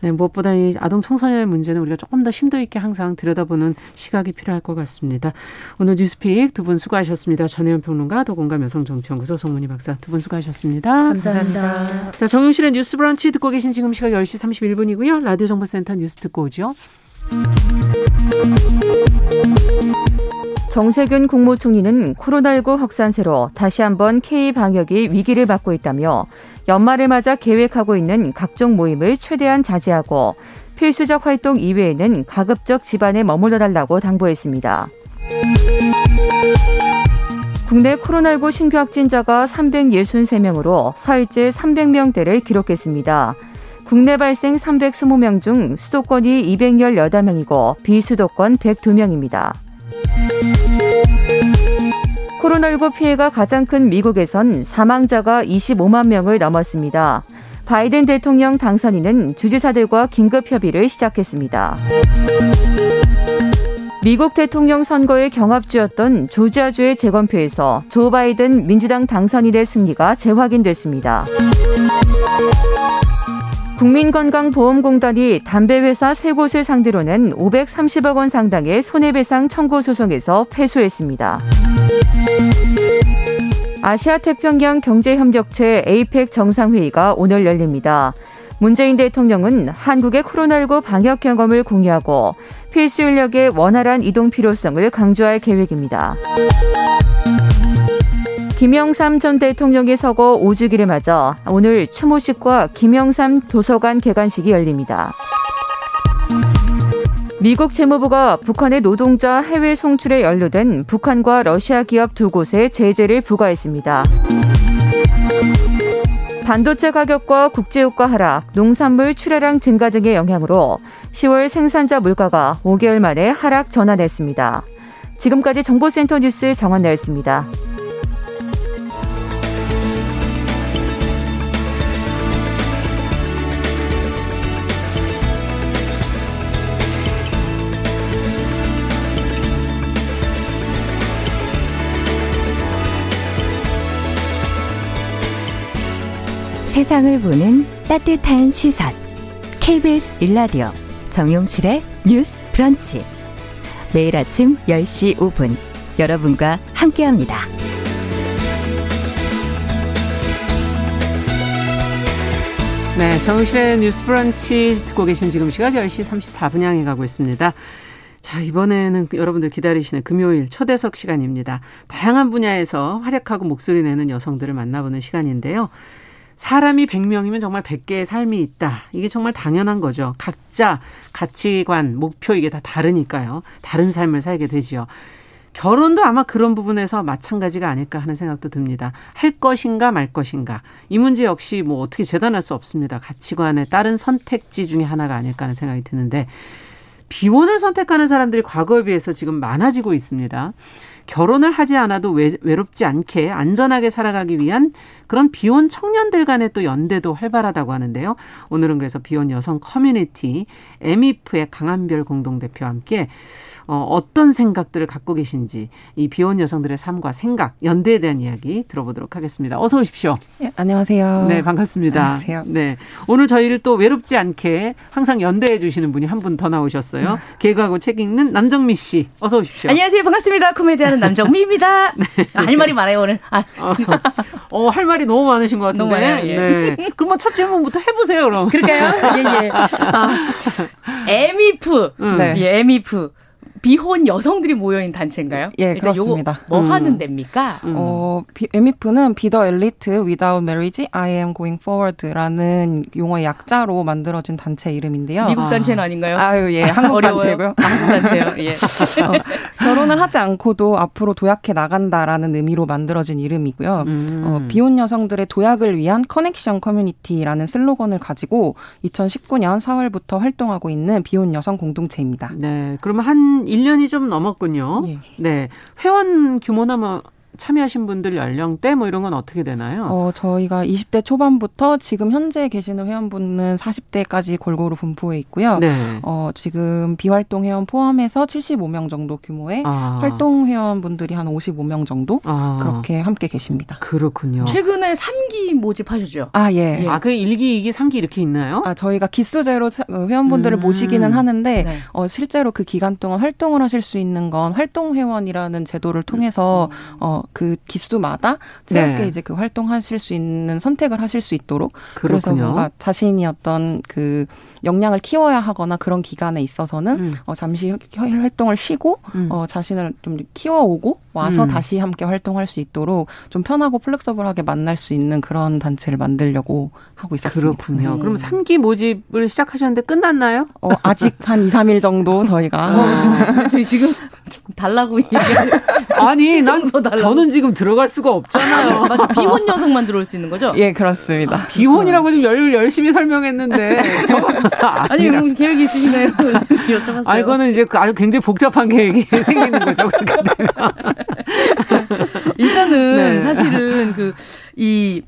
네, 무엇보다 이 아동 청소년의 문제는 우리가 조금 더 심도 있게 항상 들여다보는 시각이 필요할 것 같습니다. 오늘 뉴스픽 두 분 수고하셨습니다. 전혜연 평론가, 도공감 여성정치연구소 송문희 박사 두 분 수고하셨습니다. 감사합니다. 자, 정용실의 뉴스 브런치 듣고 계신 지금 시각 10시 31분이고요. 라디오 정보센터 뉴스 듣고 오죠. 정세균 국무총리는 코로나19 확산세로 다시 한번 K 방역이 위기를 맞고 있다며 연말을 맞아 계획하고 있는 각종 모임을 최대한 자제하고 필수적 활동 이외에는 가급적 집안에 머물러 달라고 당부했습니다. 국내 코로나19 신규 확진자가 363명으로 사흘째 300명대를 기록했습니다. 국내 발생 320명 중 수도권이 218명이고 비수도권 102명입니다. 코로나19 피해가 가장 큰 미국에선 사망자가 25만 명을 넘었습니다. 바이든 대통령 당선인은 주지사들과 긴급 협의를 시작했습니다. 미국 대통령 선거의 경합주였던 조지아주의 재검표에서 조 바이든 민주당 당선인의 승리가 재확인됐습니다. 국민건강보험공단이 담배회사 세 곳을 상대로 낸 530억 원 상당의 손해배상 청구 소송에서 패소했습니다. 아시아 태평양 경제협력체 에이펙 정상회의가 오늘 열립니다. 문재인 대통령은 한국의 코로나19 방역 경험을 공유하고 필수 인력의 원활한 이동 필요성을 강조할 계획입니다. 김영삼 전 대통령의 서거 5주기를 맞아 오늘 추모식과 김영삼 도서관 개관식이 열립니다. 미국 재무부가 북한의 노동자 해외 송출에 연루된 북한과 러시아 기업 두 곳에 제재를 부과했습니다. 반도체 가격과 국제유가 하락, 농산물 출하량 증가 등의 영향으로 10월 생산자 물가가 5개월 만에 하락 전환했습니다. 지금까지 정보센터 뉴스 정원나였습니다. 세상을 보는 따뜻한 시선. KBS 일라디오 정용실의 뉴스 브런치. 매일 아침 10시 5분 여러분과 함께합니다. 네, 정용실의 뉴스 브런치 듣고 계신 지금 시각 10시 34분 향해 가고 있습니다. 자, 이번에는 여러분들 기다리시는 금요일 초대석 시간입니다. 다양한 분야에서 활약하고 목소리 내는 여성들을 만나보는 시간인데요. 사람이 100명이면 정말 100개의 삶이 있다. 이게 정말 당연한 거죠. 각자 가치관, 목표 이게 다 다르니까요. 다른 삶을 살게 되지요. 결혼도 아마 그런 부분에서 마찬가지가 아닐까 하는 생각도 듭니다. 할 것인가 말 것인가. 이 문제 역시 뭐 어떻게 재단할 수 없습니다. 가치관에 따른 선택지 중에 하나가 아닐까 하는 생각이 드는데 비혼을 선택하는 사람들이 과거에 비해서 지금 많아지고 있습니다. 결혼을 하지 않아도 외, 외롭지 않게 안전하게 살아가기 위한 그런 비혼 청년들 간의 또 연대도 활발하다고 하는데요. 오늘은 그래서 비혼 여성 커뮤니티 에미프의 강한별 공동대표와 함께 어, 어떤 생각들을 갖고 계신지 이 비혼 여성들의 삶과 생각, 연대에 대한 이야기 들어보도록 하겠습니다. 어서 오십시오. 네, 안녕하세요. 네, 반갑습니다. 안녕하세요. 네. 오늘 저희를 또 외롭지 않게 항상 연대해 주시는 분이 한 분 더 나오셨어요. (laughs) 개그하고 책 읽는 남정미 씨. 어서 오십시오. 안녕하세요. 반갑습니다. 코미디하는 남정미입니다. (laughs) 네. 할 말이 많아요, 오늘. 아. 어, 어, 할 말이 너무 많으신 것 같은데. 너무 많아요, 예. 네. 그럼 뭐첫 질문부터 해보세요, 그럼. 그럴까요? 예, 예. 아, (laughs) 에미프. 음. 네. 예, 에미프. 비혼 여성들이 모여있는 단체인가요? 예, 일단 그렇습니다. 요거 뭐 음. 하는 데입니까? 음. 어, 비, 에미프는 Be the Elite Without Marriage, I am Going Forward라는 용어의 약자로 만들어진 단체 이름인데요. 미국 아. 단체는 아닌가요? 아유, 예, 한국 어려워요. 단체고요. 아, 한국 단체요. 예. (laughs) 어, 결혼을 하지 않고도 앞으로 도약해 나간다라는 의미로 만들어진 이름이고요. 음. 어, 비혼 여성들의 도약을 위한 커넥션 커뮤니티라는 슬로건을 가지고 2019년 4월부터 활동하고 있는 비혼 여성 공동체입니다. 네. 그러면 한 1년이 좀 넘었군요. 예. 네. 회원 규모나 뭐 참여하신 분들 연령대 뭐 이런 건 어떻게 되나요? 어, 저희가 20대 초반부터 지금 현재 계시는 회원분은 40대까지 골고루 분포해 있고요. 네. 어, 지금 비활동 회원 포함해서 75명 정도 규모의 아. 활동 회원분들이 한 55명 정도 아. 그렇게 함께 계십니다. 그렇군요. 최근에 3기 모집하셨죠? 아, 예. 예. 아, 그 1기, 2기, 3기 이렇게 있나요? 아, 저희가 기수제로 차- 어, 회원분들을 음. 모시기는 하는데 네. 어, 실제로 그 기간 동안 활동을 하실 수 있는 건 활동 회원이라는 제도를 통해서 어, 그 기수마다 새롭게 음. 네. 이제 그 활동하실 수 있는 선택을 하실 수 있도록 그래서 그렇군요. 뭔가 자신이 어떤 그 역량을 키워야 하거나 그런 기간에 있어서는 음. 어, 잠시 혀- 활동을 쉬고 음. 어, 자신을 좀 키워오고 와서 음. 다시 함께 활동할 수 있도록 좀 편하고 플렉서블하게 만날 수 있는 그런 단체를 만들려고 하고 있었습니다. 그렇군요. 음. 그럼 3기 모집을 시작하셨는데 끝났나요? 어, 아직 한 2, 3일 정도 저희가 아. 저희 지금 달라고 얘기하는 아니, 난 달라고. 저는 지금 들어갈 수가 없잖아요. 맞아. 비혼 여성만 들어올 수 있는 거죠? 예, 그렇습니다. 비혼이라고 좀 열, 열심히 설명했는데. 저- (laughs) 아니. 뭐 계획이 있으신가요? (laughs) 여쭤봤어요. 아, 이거는 이제 그 아주 굉장히 복잡한 계획이 (laughs) 생기는 거죠. 되면. 일단은 네. 사실은 그 이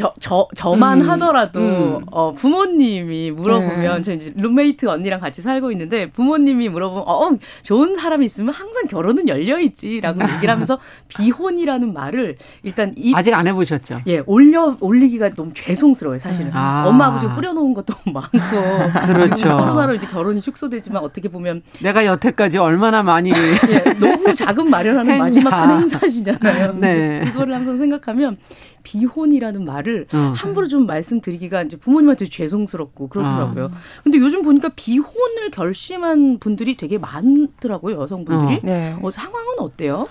저, 저, 저만 음, 하더라도, 음. 어, 부모님이 물어보면, 네. 저 이제 룸메이트 언니랑 같이 살고 있는데, 부모님이 물어보면, 어, 좋은 사람 있으면 항상 결혼은 열려있지, 라고 얘기를 하면서, 비혼이라는 말을 일단 이, 아직 안 해보셨죠? 예, 올려, 올리기가 너무 죄송스러워요, 사실은. 아. 엄마 아버지가 뿌려놓은 것도 많고. (laughs) 그렇죠. 코로나로 이제 결혼이 축소되지만 어떻게 보면, 내가 여태까지 얼마나 많이. (laughs) 예, 너무 자금 마련하는 했냐. 마지막 큰 행사시잖아요. 네. 이제 그거를 항상 생각하면 비혼이라는 말을 어. 함부로 좀 말씀드리기가 이제 부모님한테 죄송스럽고 그렇더라고요. 아. 근데 요즘 보니까 비혼을 결심한 분들이 되게 많더라고요, 여성분들이. 어. 네. 어, 상황은 어때요?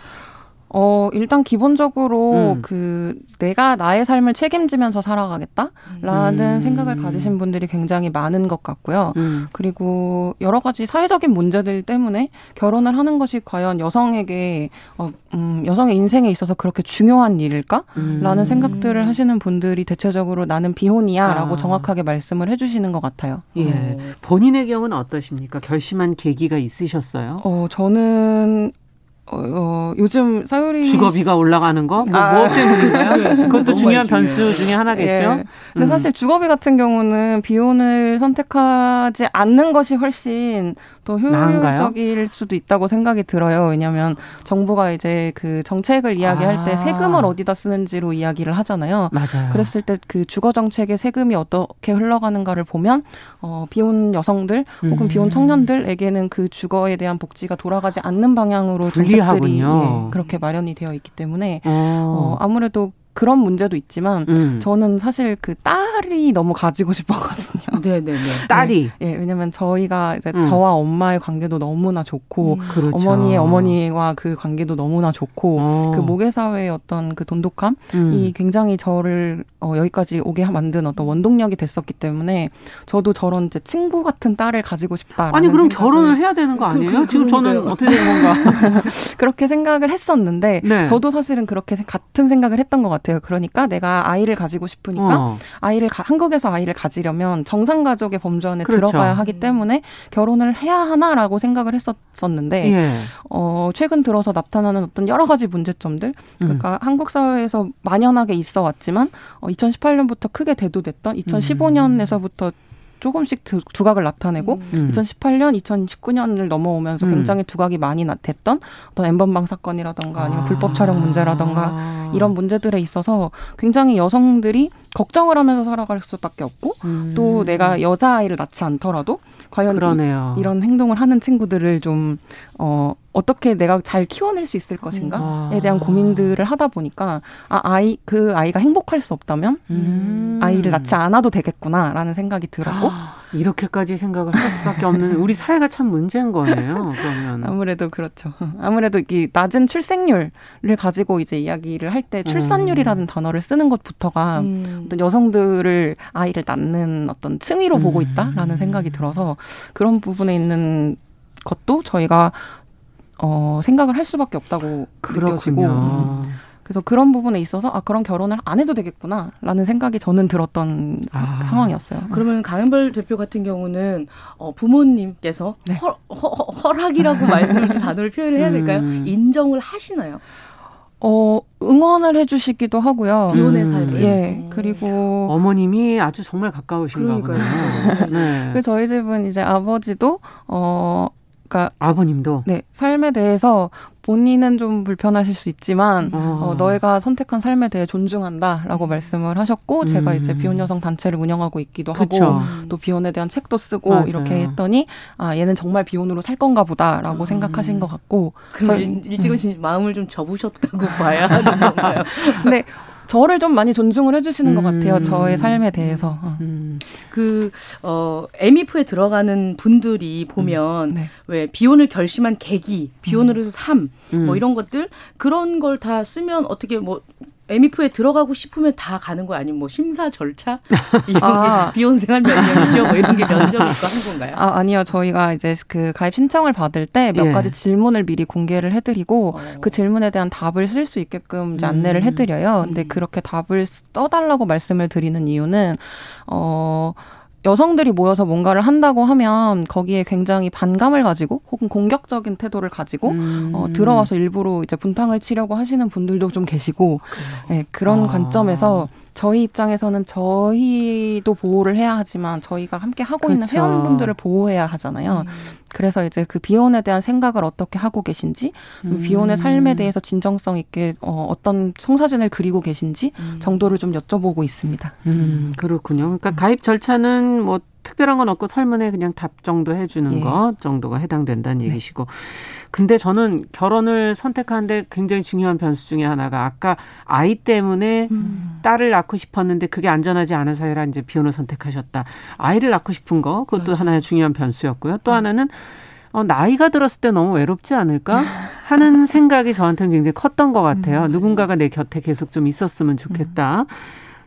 어, 일단 기본적으로 음. 그 내가 나의 삶을 책임지면서 살아가겠다라는 음. 생각을 가지신 분들이 굉장히 많은 것 같고요. 음. 그리고 여러 가지 사회적인 문제들 때문에 결혼을 하는 것이 과연 여성에게 어, 음, 여성의 인생에 있어서 그렇게 중요한 일일까? 음. 라는 생각들을 하시는 분들이 대체적으로 나는 비혼이야 라고 아. 정확하게 말씀을 해 주시는 것 같아요. 예. 어. 본인의 경우는 어떠십니까? 결심한 계기가 있으셨어요? 어, 저는 어, 어, 요즘 사유리 주거비가 올라가는 거? 뭐, 아. 무엇 때문인가요? (laughs) 중요해요. 그것도 중요한. 변수 중에 하나겠죠? 예. 근데 음. 사실 주거비 같은 경우는 비혼을 선택하지 않는 것이 훨씬 더 나은가요? 효율적일 수도 있다고 생각이 들어요. 왜냐하면 정부가 이제 그 정책을 이야기할 때 아. 세금을 어디다 쓰는지로 이야기를 하잖아요. 맞아요. 그랬을 때 그 주거 정책의 세금이 어떻게 흘러가는가를 보면 어 비혼 여성들 혹은 음. 비혼 청년들에게는 그 주거에 대한 복지가 돌아가지 않는 방향으로 정책들이. 예, 그렇게 마련이 되어 있기 때문에 어 어. 아무래도 그런 문제도 있지만 음. 저는 사실 그 딸이 너무 가지고 싶었거든요. 네네네. 딸이. 예, 왜냐면 저희가 이제 음. 저와 엄마의 관계도 너무나 좋고 음. 그렇죠. 어머니의 어머니와 그 관계도 너무나 좋고 어. 그 모계 사회의 어떤 그 돈독함이 음. 굉장히 저를 어, 여기까지 오게 만든 어떤 원동력이 됐었기 때문에 저도 저런 이제 친구 같은 딸을 가지고 싶다. 아니 그럼 결혼을 해야 되는 거 그, 아니에요? 그, 그, 지금 저는 어떻게 된 건가? (laughs) 그렇게 생각을 했었는데 네. 저도 사실은 그렇게 같은 생각을 했던 것 같아요. 그러니까 내가 아이를 가지고 싶으니까 어. 아이를 가, 한국에서 아이를 가지려면 정상 가족의 범주 안에 그렇죠. 들어가야 하기 때문에 결혼을 해야 하나라고 생각을 했었었는데 예. 어, 최근 들어서 나타나는 어떤 여러 가지 문제점들 그러니까 음. 한국 사회에서 만연하게 있어 왔지만 어, 2018년부터 크게 대두됐던 2015년에서부터 음. 조금씩 두, 두각을 나타내고 음. 2018년, 2019년을 넘어오면서 음. 굉장히 두각이 많이 됐던 어떤 엠번방 사건이라던가 아니면 아. 불법 촬영 문제라던가 이런 문제들에 있어서 굉장히 여성들이 걱정을 하면서 살아갈 수밖에 없고 음. 또 내가 여자아이를 낳지 않더라도 과연 이, 런 행동을 하는 친구들을 좀 어, 어떻게 내가 잘 키워낼 수 있을 것인가에 아. 대한 고민들을 하다 보니까 아 아이 그 아이가 행복할 수 없다면 음. 아이를 낳지 않아도 되겠구나라는 생각이 들었고 아. 이렇게까지 생각을 할 수밖에 없는 우리 사회가 참 문제인 거네요. 그러면 아무래도 그렇죠. (laughs) 아무래도 이 낮은 출생률을 가지고 이제 이야기를 할 때 출산율이라는 음. 단어를 쓰는 것부터가 음. 어떤 여성들을 아이를 낳는 어떤 층위로 음. 보고 있다라는 생각이 들어서 그런 부분에 있는 것도 저희가 어 생각을 할 수밖에 없다고 그렇군요. 느껴지고. 음. 그래서 그런 부분에 있어서 아 그런 결혼을 안 해도 되겠구나라는 생각이 저는 들었던 아. 상황이었어요. 그러면 강현별 대표 같은 경우는 어, 부모님께서 네. 허, 허, 락이라고 (laughs) 말씀을 단어를 표현을 해야 될까요? 음. 인정을 하시나요? 어, 응원을 해주시기도 하고요. 비혼의 삶. 예. 그리고. 어머님이 아주 정말 가까우신가 보네요. 네. (laughs) 그 저희 집은 이제 아버지도, 어, 그러니까 아버님도 네 삶에 대해서 본인은 좀 불편하실 수 있지만 어. 어, 너희가 선택한 삶에 대해 존중한다라고 음. 말씀을 하셨고 음. 제가 이제 비혼 여성 단체를 운영하고 있기도 그쵸. 하고 또 비혼에 대한 책도 쓰고 맞아요. 이렇게 했더니 아 얘는 정말 비혼으로 살 건가 보다라고 음. 생각하신 것 같고 그럼 일찍은 음. 마음을 좀 접으셨다고 봐야 하는 건가요? (laughs) 네 저를 좀 많이 존중을 해주시는 것 같아요. 음. 저의 삶에 대해서. 어. 음. 그, 어, 에미프에 들어가는 분들이 보면, 음. 네. 왜, 비혼을 결심한 계기, 비혼으로 해서 삶, 뭐 이런 것들, 그런 걸 다 쓰면 어떻게 뭐, 에미프에 들어가고 싶으면 다 가는 거 아니면 뭐 심사 절차 (laughs) 이런 아. 게 비혼 생활 면접이죠 뭐 이런 게 면접일까 한 건가요? 아 아니요 저희가 이제 그 가입 신청을 받을 때몇 예. 가지 질문을 미리 공개를 해드리고 어. 그 질문에 대한 답을 쓸 수 있게끔 이제 안내를 음. 해드려요. 근데 음. 그렇게 답을 써달라고 말씀을 드리는 이유는 어. 여성들이 모여서 뭔가를 한다고 하면 거기에 굉장히 반감을 가지고 혹은 공격적인 태도를 가지고 음. 어, 들어와서 일부러 이제 분탕을 치려고 하시는 분들도 좀 계시고 네, 그런 아. 관점에서 저희 입장에서는 저희도 보호를 해야 하지만 저희가 함께 하고 그렇죠. 있는 회원분들을 보호해야 하잖아요. 음. 그래서 이제 그 비혼에 대한 생각을 어떻게 하고 계신지, 음. 비혼의 삶에 대해서 진정성 있게 어, 어떤 성사진을 그리고 계신지 음. 정도를 좀 여쭤보고 있습니다. 음, 그렇군요. 그러니까 가입 절차는 뭐 특별한 건 없고 설문에 그냥 답 정도 해주는 예. 것 정도가 해당된다는 네. 얘기시고. 근데 저는 결혼을 선택하는데 굉장히 중요한 변수 중에 하나가 아까 아이 때문에 음. 딸을 낳고 싶었는데 그게 안전하지 않은 사회라 이제 비혼을 선택하셨다. 아이를 낳고 싶은 거 그것도 맞아. 하나의 중요한 변수였고요. 또 음. 하나는 어, 나이가 들었을 때 너무 외롭지 않을까 하는 (laughs) 생각이 저한테는 굉장히 컸던 것 같아요. 음, 누군가가 내 곁에 계속 좀 있었으면 좋겠다.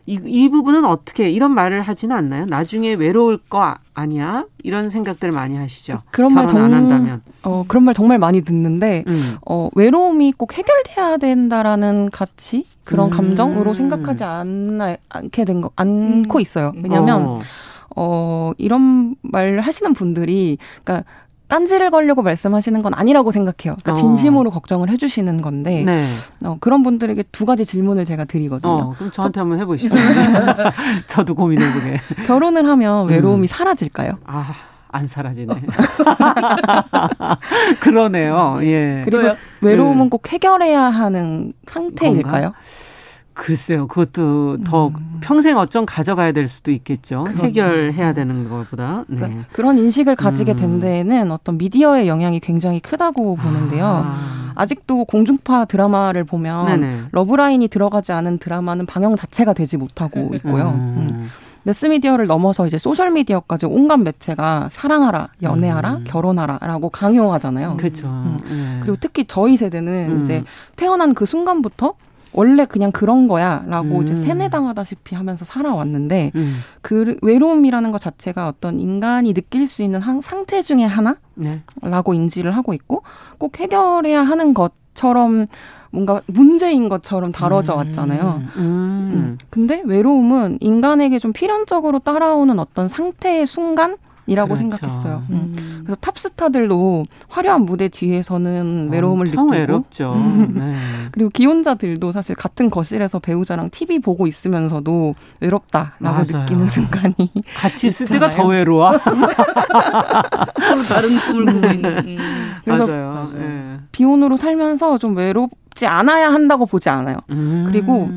음. 이, 이 부분은 어떻게 이런 말을 하지는 않나요? 나중에 외로울 거 아니야? 이런 생각들을 많이 하시죠. 그런 말 정, 한다면. 어, 그런 말 정말 많이 듣는데 음. 어, 외로움이 꼭 해결돼야 된다라는 가치 그런 음. 감정으로 생각하지 않, 않게 된 거, 않고 음. 있어요. 왜냐하면 어. 어, 이런 말 하시는 분들이, 그러니까 딴지를 걸려고 말씀하시는 건 아니라고 생각해요. 그러니까 어. 진심으로 걱정을 해주시는 건데 네. 어, 그런 분들에게 두 가지 질문을 제가 드리거든요. 어, 그럼 저한테 저, 한번 해보시죠. (laughs) 저도 고민해보게. 결혼을 하면 외로움이 음. 사라질까요? 아. 안 사라지네. (laughs) 그러네요. 예. 그리고 외로움은 네. 꼭 해결해야 하는 상태일까요? 건가? 글쎄요, 그것도 더 음. 평생 어쩜 가져가야 될 수도 있겠죠. 그렇죠. 해결해야 되는 것보다. 네. 그러니까 그런 인식을 가지게 된 음. 데에는 어떤 미디어의 영향이 굉장히 크다고 보는데요. 아. 직도 공중파 드라마를 보면 네네. 러브라인이 들어가지 않은 드라마는 방영 자체가 되지 못하고 있고요. 음. 음. 매스미디어를 넘어서 이제 소셜미디어까지 온갖 매체가 사랑하라, 연애하라, 음. 결혼하라라고 강요하잖아요. 그렇죠. 음. 네. 그리고 특히 저희 세대는 음. 이제 태어난 그 순간부터 원래 그냥 그런 거야라고 음. 이제 세뇌당하다시피 하면서 살아왔는데 음. 그 외로움이라는 것 자체가 어떤 인간이 느낄 수 있는 한 상태 중에 하나라고 네. 인지를 하고 있고 꼭 해결해야 하는 것처럼 뭔가 문제인 것처럼 다뤄져 음. 왔잖아요. 음. 음. 근데 외로움은 인간에게 좀 필연적으로 따라오는 어떤 상태의 순간 이라고 그렇죠. 생각했어요. 음. 음. 그래서 탑스타들도 화려한 무대 뒤에서는 외로움을 느끼고 외롭죠. 네. 그리고 기혼자들도 사실 같은 거실에서 배우자랑 TV 보고 있으면서도 외롭다라고 맞아요. 느끼는 순간이 같이 있을 때가 더 외로워. 서로 다른 꿈을 꾸고 있는. 음. (laughs) 그래서 맞아요. 네. 비혼으로 살면서 좀 외롭지 않아야 한다고 보지 않아요. 음. 그리고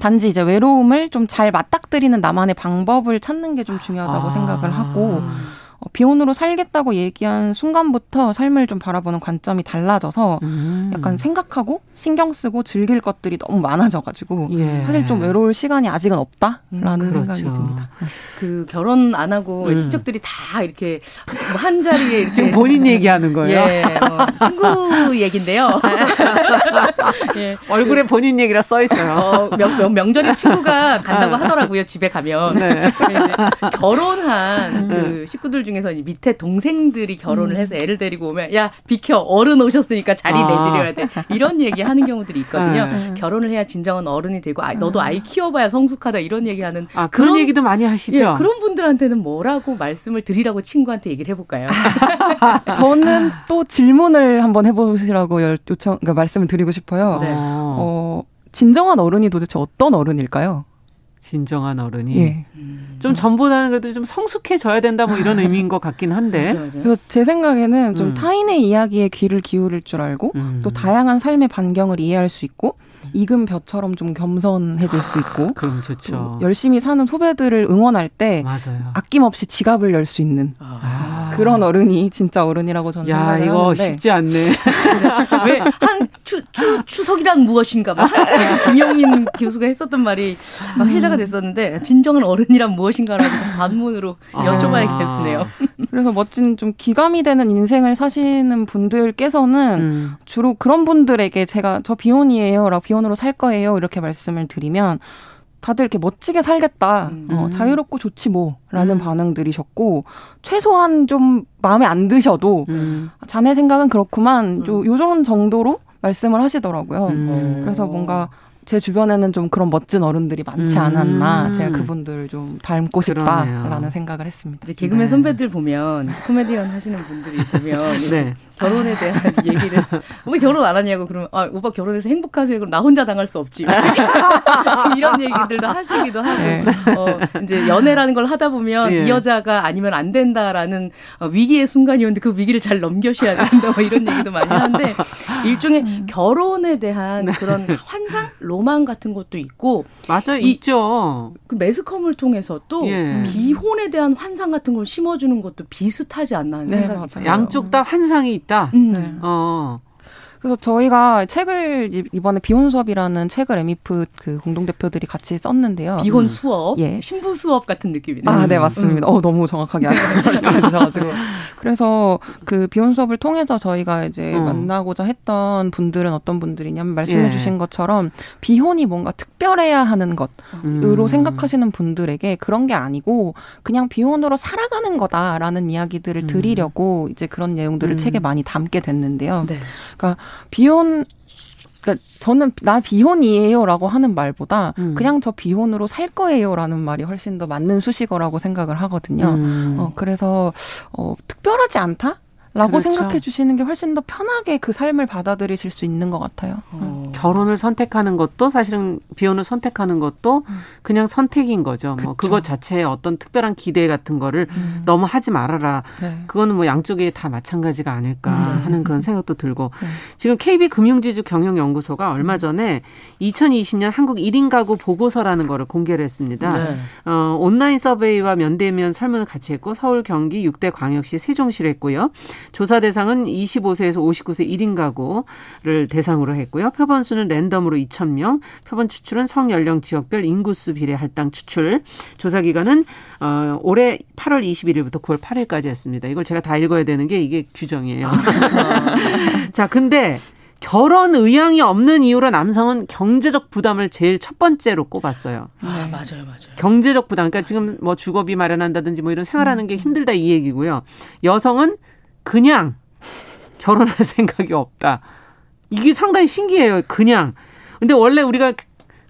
단지 이제 외로움을 좀 잘 맞닥뜨리는 나만의 방법을 찾는 게 좀 중요하다고 아. 생각을 하고 어, 비혼으로 살겠다고 얘기한 순간부터 삶을 좀 바라보는 관점이 달라져서 음. 약간 생각하고 신경 쓰고 즐길 것들이 너무 많아져가지고 예. 사실 좀 외로울 시간이 아직은 없다라는 음, 그렇죠. 생각이 듭니다. 그 결혼 안 하고 음. 친척들이 다 이렇게 뭐한 자리에 이렇게 지금 본인 얘기하는 (laughs) 거예요. 예, 어, 친구 (laughs) 얘긴데요. (laughs) 예. 얼굴에 본인 얘기라 써 있어요. 어, 명, 명, 절에 친구가 간다고 하더라고요. 집에 가면 네. 결혼한 그 네. 식구들 중 에서 밑에 동생들이 결혼을 음. 해서 애를 데리고 오면 야 비켜 어른 오셨으니까 자리 아. 내드려야 돼 이런 얘기 하는 경우들이 있거든요. 네. 결혼을 해야 진정한 어른이 되고 아, 너도 아이 키워봐야 성숙하다 이런 얘기하는 아, 그런, 그런 얘기도 많이 하시죠. 예, 그런 분들한테는 뭐라고 말씀을 드리라고 친구한테 얘기를 해볼까요? (laughs) 저는 또 질문을 한번 해보시라고 요청, 그러니까 말씀을 드리고 싶어요. 네. 어, 진정한 어른이 도대체 어떤 어른일까요? 진정한 어른이 예. 좀 전보다는 그래도 좀 성숙해져야 된다 뭐 이런 (laughs) 의미인 것 같긴 한데 맞아, 맞아. 그래서 제 생각에는 좀 음. 타인의 이야기에 귀를 기울일 줄 알고 음. 또 다양한 삶의 반경을 이해할 수 있고 익은 벼처럼 좀 겸손해질 수 있고 그럼 좋죠. 열심히 사는 후배들을 응원할 때 맞아요. 아낌없이 지갑을 열 수 있는 아. 그런 어른이 진짜 어른이라고 저는 야, 생각을 이거 하는데 쉽지 않네. (laughs) 왜한 추, 추, 추석이란 무엇인가 막 (laughs) 김영민 교수가 했었던 말이 막 회자가 됐었는데 진정한 어른이란 무엇인가라는 반문으로 아. 여쭤봐야겠네요. 그래서 멋진 좀 기감이 되는 인생을 사시는 분들께서는 음. 주로 그런 분들에게 제가 저 비혼이에요라고 비혼 으로 살 거예요 이렇게 말씀을 드리면 다들 이렇게 멋지게 살겠다. 음. 어, 자유롭고 좋지 뭐. 라는 음. 반응들이셨고, 최소한 좀 마음에 안 드셔도, 음. 자네 생각은 그렇구만, 요, 음. 요 정도로 말씀을 하시더라고요. 음. 그래서 뭔가 제 주변에는 좀 그런 멋진 어른들이 많지 음. 않았나 제가 그분들을 좀 닮고 싶다라는 생각을 했습니다. 이제 개그맨 네. 선배들 보면 코미디언 하시는 분들이 보면 (laughs) 네. 결혼에 대한 (laughs) 얘기를 왜 결혼 안 하냐고 그러면 아 오빠 결혼해서 행복하세요 그럼 나 혼자 당할 수 없지 (laughs) 이런 얘기들도 하시기도 하고 네. 어, 이제 연애라는 걸 하다 보면 예. 이 여자가 아니면 안 된다라는 어, 위기의 순간이었는데 그 위기를 잘 넘겨셔야 된다 뭐 이런 얘기도 많이 하는데 일종의 음. 결혼에 대한 네. 그런 환상 로망 같은 것도 있고 맞아 이, 있죠 그 매스컴을 통해서 또 예. 비혼에 대한 환상 같은 걸 심어주는 것도 비슷하지 않나 하는 네, 생각이 들어요 양쪽 다 환상이 있다. 음. 네. 어. 그래서 저희가 책을 이번에 비혼 수업이라는 책을 에미프 그 공동 대표들이 같이 썼는데요. 비혼 음. 수업, 예, 신부 수업 같은 느낌이네요. 아, 네 맞습니다. 음. 어 너무 정확하게 (laughs) 말씀해 주셔가지고 그래서 그 비혼 수업을 통해서 저희가 이제 음. 만나고자 했던 분들은 어떤 분들이냐면 말씀해 예. 주신 것처럼 비혼이 뭔가 특별해야 하는 것으로 음. 생각하시는 분들에게 그런 게 아니고 그냥 비혼으로 살아가는 거다라는 이야기들을 음. 드리려고 이제 그런 내용들을 음. 책에 많이 담게 됐는데요. 네. 그러니까 비혼 그러니까 저는 나 비혼이에요라고 하는 말보다 음. 그냥 저 비혼으로 살 거예요라는 말이 훨씬 더 맞는 수식어라고 생각을 하거든요. 음. 어 그래서 어 특별하지 않다? 라고 그렇죠. 생각해 주시는 게 훨씬 더 편하게 그 삶을 받아들이실 수 있는 것 같아요. 어. 결혼을 선택하는 것도 사실은 비혼을 선택하는 것도 음. 그냥 선택인 거죠. 뭐 그쵸. 뭐 그것 자체에 어떤 특별한 기대 같은 거를 음. 너무 하지 말아라. 네. 그거는 뭐 양쪽에 다 마찬가지가 아닐까. 음. 하는 그런 생각도 들고 네. 지금 KB 금융지주 경영연구소가 얼마 전에 2020년 한국 1인 가구 보고서라는 거를 공개를 했습니다. 네. 어, 온라인 서베이와 면대면 설문을 같이 했고 서울, 경기, 6대 광역시, 세종시를 했고요. 조사 대상은 25세에서 59세 1인 가구를 대상으로 했고요. 표본 수는 랜덤으로 2,000명, 표본 추출은 성연령 지역별 인구수 비례 할당 추출. 조사 기간은 어, 올해 8월 21일부터 9월 8일까지 했습니다. 이걸 제가 다 읽어야 되는 게 이게 규정이에요. (laughs) 자, 근데 결혼 의향이 없는 이유로 남성은 경제적 부담을 제일 첫 번째로 꼽았어요. 아, 네. 맞아요, 맞아요. 경제적 부담. 그러니까 지금 뭐 주거비 마련한다든지 뭐 이런 생활하는 게 힘들다 이 얘기고요. 여성은 그냥 결혼할 (laughs) 생각이 없다. 이게 상당히 신기해요. 그냥. 근데 원래 우리가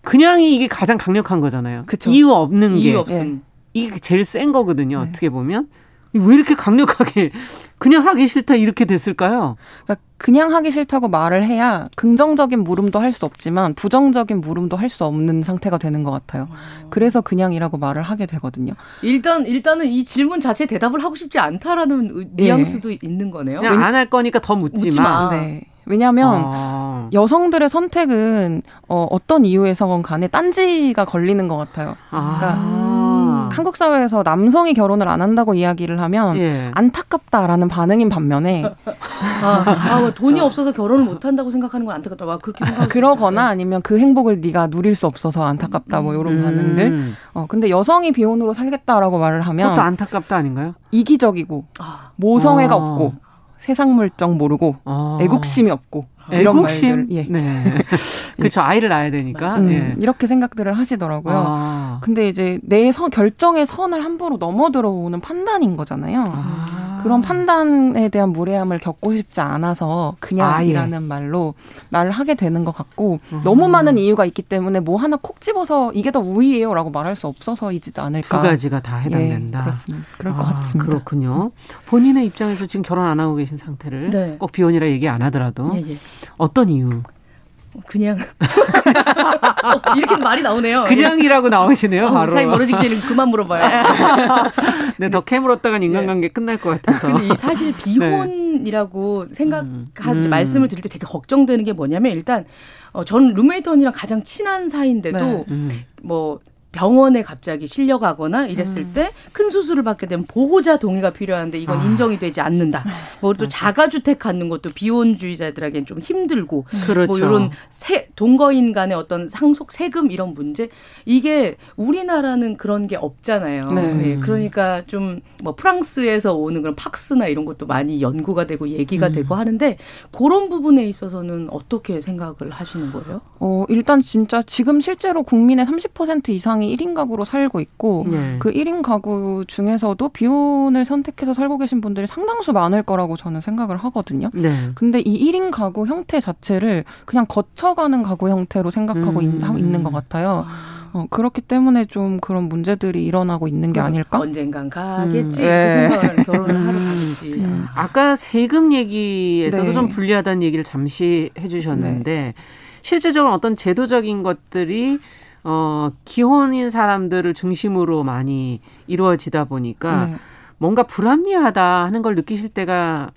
그냥이 이게 가장 강력한 거잖아요. 그쵸. 이유 없는 게. 이유 없음. 이게 제일 센 거거든요. 네. 어떻게 보면. 왜 이렇게 강력하게 (laughs) 그냥 하기 싫다 이렇게 됐을까요? 그러니까 그냥 하기 싫다고 말을 해야 긍정적인 물음도 할 수 없지만 부정적인 물음도 할 수 없는 상태가 되는 것 같아요. 그래서 그냥이라고 말을 하게 되거든요. 일단 일단은 이 질문 자체에 대답을 하고 싶지 않다라는 네. 뉘앙스도 있는 거네요. 그냥 안 할 거니까 더 묻지, 묻지 마. 네. 왜냐하면 아. 여성들의 선택은 어, 어떤 이유에서건 간에 딴지가 걸리는 것 같아요. 그러니까 아. 한국 사회에서 남성이 결혼을 안 한다고 이야기를 하면 예. 안타깝다라는 반응인 반면에 아, 아, 뭐 돈이 없어서 결혼을 못 한다고 생각하는 건 안타깝다. 와 그렇게 생각 그러거나 네. 아니면 그 행복을 네가 누릴 수 없어서 안타깝다 뭐 이런 음. 반응들. 어 근데 여성이 비혼으로 살겠다라고 말을 하면 그것도 안타깝다 아닌가요? 이기적이고 아. 모성애가 아. 없고 세상 물정 모르고 아. 애국심이 없고 애국심? 말들. 예. 네. (laughs) 그렇죠. 아이를 낳아야 되니까. 음, 예. 이렇게 생각들을 하시더라고요. 아. 근데 이제 내 선, 결정의 선을 함부로 넘어 들어오는 판단인 거잖아요. 아. 그런 판단에 대한 무례함을 겪고 싶지 않아서 그냥이라는 아, 예. 말로 말을 하게 되는 것 같고 음. 너무 많은 이유가 있기 때문에 뭐 하나 콕 집어서 이게 더 우위예요라고 말할 수 없어서이지도 않을까. 두 가지가 다 해당된다. 예, 그렇습니다. 그럴 아, 것 같습니다. 그렇군요. 본인의 입장에서 지금 결혼 안 하고 계신 상태를 네. 꼭 비혼이라 얘기 안 하더라도 예, 예. 어떤 이유? 그냥 어, (laughs) 이렇게 말이 나오네요. 그냥이라고 나오시네요. 어, 바로. 사이 멀어지기는 그만 물어봐요. (laughs) 네, 더 캐물었다간 인간관계 네. 끝날 것 같아서. 근데 사실 네. 비혼이라고 네. 생각 음. 음. 말씀을 드릴 때 되게 걱정되는 게 뭐냐면 일단 어, 전 룸메이트 언니랑 가장 친한 사이인데도 네. 음. 뭐 병원에 갑자기 실려가거나 이랬을 음. 때큰 수술을 받게 되면 보호자 동의가 필요한데 이건 아. 인정이 되지 않는다. 네. 뭐또 자가주택 갖는 것도 비혼주의자들에겐 좀 힘들고 그렇죠. 뭐 이런 세, 동거인 간의 어떤 상속 세금 이런 문제 이게 우리나라는 그런 게 없잖아요. 네. 네. 그러니까 좀 뭐 프랑스에서 오는 그런 팍스나 이런 것도 많이 연구가 되고 얘기가 음. 되고 하는데 그런 부분에 있어서는 어떻게 생각을 하시는 거예요? 어 일단 진짜 지금 실제로 국민의 30% 이상이 이상이 1인 가구로 살고 있고 네. 그 1인 가구 중에서도 비혼을 선택해서 살고 계신 분들이 상당수 많을 거라고 저는 생각을 하거든요. 네. 근데 이 1인 가구 형태 자체를 그냥 거쳐가는 가구 형태로 생각하고 음. 있, 있는 것 같아요. 어, 그렇기 때문에 좀 그런 문제들이 일어나고 있는 게 아닐까? 언젠간 가겠지. 음. 네. 그 결혼을 하러 가지. 음. 음. 아까 세금 얘기에서도 네. 좀 불리하다는 얘기를 잠시 해주셨는데 네. 실제적으로 어떤 제도적인 것들이 어, 기혼인 사람들을 중심으로 많이 이루어지다 보니까 네. 뭔가 불합리하다 하는 걸 느끼실 때가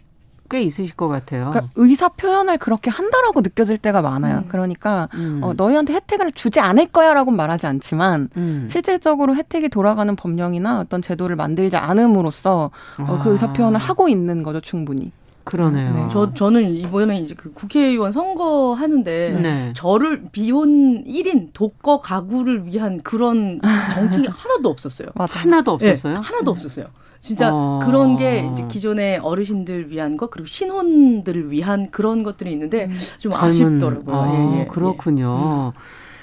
꽤 있으실 것 같아요. 그러니까 의사 표현을 그렇게 한다라고 느껴질 때가 많아요. 음. 그러니까 음. 어, 너희한테 혜택을 주지 않을 거야라고 말하지 않지만 음. 실질적으로 혜택이 돌아가는 법령이나 어떤 제도를 만들지 않음으로써 어, 그 의사 표현을 하고 있는 거죠, 충분히. 그러네요. 네. 저 저는 이번에 이제 그 국회의원 선거 하는데 네. 저를 비혼 1인 독거 가구를 위한 그런 정책이 (laughs) 하나도 없었어요. 맞아. 하나도 없었어요? 네, 하나도 없었어요. 진짜 어... 그런 게 이제 기존의 어르신들 위한 것 그리고 신혼들을 위한 그런 것들이 있는데 음. 좀 젊은... 아쉽더라고요. 아, 예, 예, 그렇군요. 예.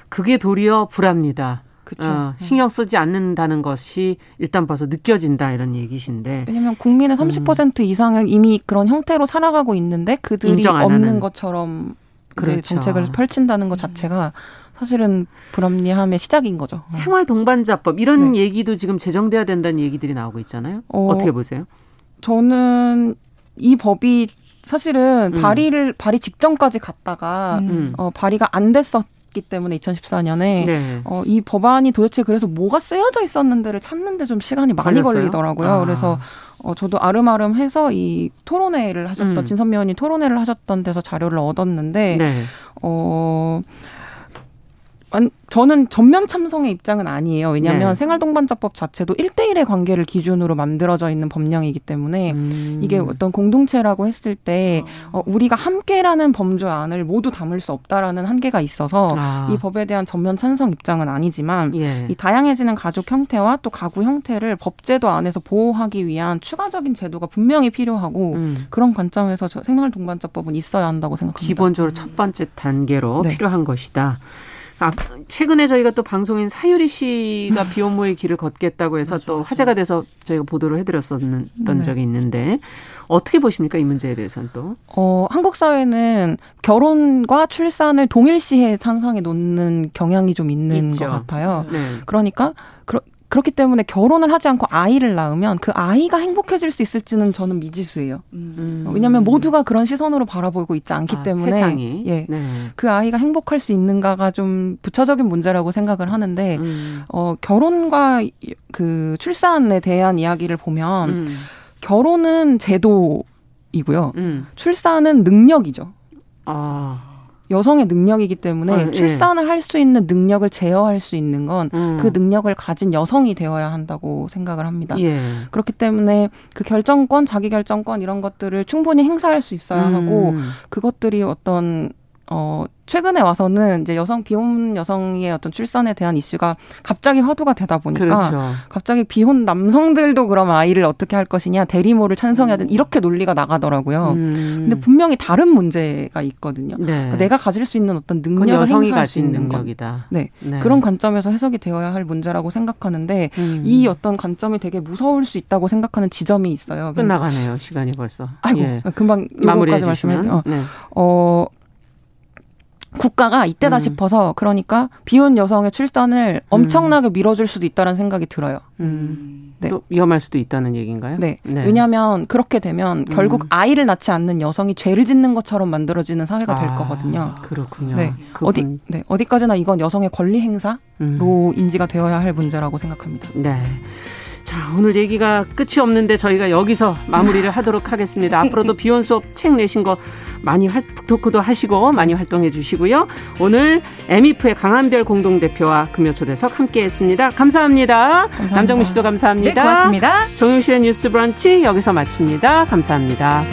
그게 도리어 불합니다. 그렇죠. 어, 신경 쓰지 않는다는 것이 일단 봐서 느껴진다 이런 얘기신데. 왜냐하면 국민의 30% 음. 이상을 이미 그런 형태로 살아가고 있는데 그들이 없는 하는. 것처럼 그렇죠. 정책을 펼친다는 것 자체가 사실은 불합리함의 시작인 거죠. 생활 동반자법 이런 네. 얘기도 지금 제정돼야 된다는 얘기들이 나오고 있잖아요. 어, 떻게 보세요? 저는 이 법이 사실은 음. 발의를 발의 직전까지 갔다가 음. 어, 발의가 안 됐었 있기 때문에 2014년에 네. 어, 이 법안이 도대체 그래서 뭐가 쓰여져 있었는데를 찾는데 좀 시간이 많이 걸렸어요? 걸리더라고요. 아. 그래서 어, 저도 아름아름 해서 이 토론회를 하셨던 음. 진선미 의원이 토론회를 하셨던 데서 자료를 얻었는데 네. 어 저는 전면 참성의 입장은 아니에요. 왜냐하면 네. 생활동반자법 자체도 일대일의 관계를 기준으로 만들어져 있는 법령이기 때문에 음. 이게 어떤 공동체라고 했을 때 어, 우리가 함께라는 범죄안을 모두 담을 수 없다라는 한계가 있어서 아. 이 법에 대한 전면 찬성 입장은 아니지만 예. 이 다양해지는 가족 형태와 또 가구 형태를 법제도 안에서 보호하기 위한 추가적인 제도가 분명히 필요하고 음. 그런 관점에서 생활동반자법은 있어야 한다고 생각합니다. 기본적으로 첫 번째 단계로 네. 필요한 것이다. 아, 최근에 저희가 또 방송인 사유리 씨가 비혼모의 길을 걷겠다고 해서 맞아, 또. 화제가 돼서 저희가 보도를 해드렸었던 네. 적이 있는데 어떻게 보십니까 이 문제에 대해서는 또? 어, 한국 사회는 결혼과 출산을 동일시해 산상에 놓는 경향이 좀 있는 있죠. 것 같아요. 네. 그러니까 그 렇기 때문에 결혼을 하지 않고 아이를 낳으면 그 아이가 행복해질 수 있을지는 저는 미지수예요. 음. 왜냐하면 모두가 그런 시선으로 바라보고 있지 않기 아, 때문에 세상이. 예, 네. 그 아이가 행복할 수 있는가가 좀 부차적인 문제라고 생각을 하는데 음. 어, 결혼과 그 출산에 대한 이야기를 보면 음. 결혼은 제도이고요, 음. 출산은 능력이죠. 아. 여성의 능력이기 때문에 아, 예. 출산을 할수 있는 능력을 제어할 수 있는 건그 음. 그 능력을 가진 여성이 되어야 한다고 생각을 합니다. 예. 그렇기 때문에 그 결정권, 자기 결정권 이런 것들을 충분히 행사할 수 있어야 음. 하고 그것들이 어떤 어 최근에 와서는 이제 여성 비혼 여성의 어떤 출산에 대한 이슈가 갑자기 화두가 되다 보니까 그렇죠. 갑자기 비혼 남성들도 그러면 아이를 어떻게 할 것이냐 대리모를 찬성해야 되는 이렇게 논리가 나가더라고요. 음. 근데 분명히 다른 문제가 있거든요. 네. 그러니까 내가 가질 수 있는 어떤 능력을 행사할 수 있는 능력이다. 네. 네. 그런 관점에서 해석이 되어야 할 문제라고 생각하는데 음. 이 어떤 관점이 되게 무서울 수 있다고 생각하는 지점이 있어요. 끝나가네요. 시간이 벌써. 아이고 예. 금방 마무리까지 말씀해 어, 네. 어 국가가 이때다 음. 싶어서 그러니까 비혼 여성의 출산을 엄청나게 밀어줄 수도 있다는 생각이 들어요. 음. 네. 또 위험할 수도 있다는 얘기인가요? 네. 네. 왜냐하면 그렇게 되면 결국 음. 아이를 낳지 않는 여성이 죄를 짓는 것처럼 만들어지는 사회가 될 아, 거거든요. 그렇군요. 네. 그분. 어디 네 어디까지나 이건 여성의 권리 행사로 음. 인지가 되어야 할 문제라고 생각합니다. 네. 자, 오늘 얘기가 끝이 없는데 저희가 여기서 마무리를 하도록 하겠습니다. 앞으로도 비혼 수업 책 내신 거 많이 활, 토크도 하시고 많이 활동해 주시고요. 오늘 에미프의 강한별 공동대표와 금요초대석 함께 했습니다. 감사합니다. 감사합니다. 남정민 씨도 감사합니다. 네, 고맙습니다. 정용실의 뉴스 브런치 여기서 마칩니다. 감사합니다.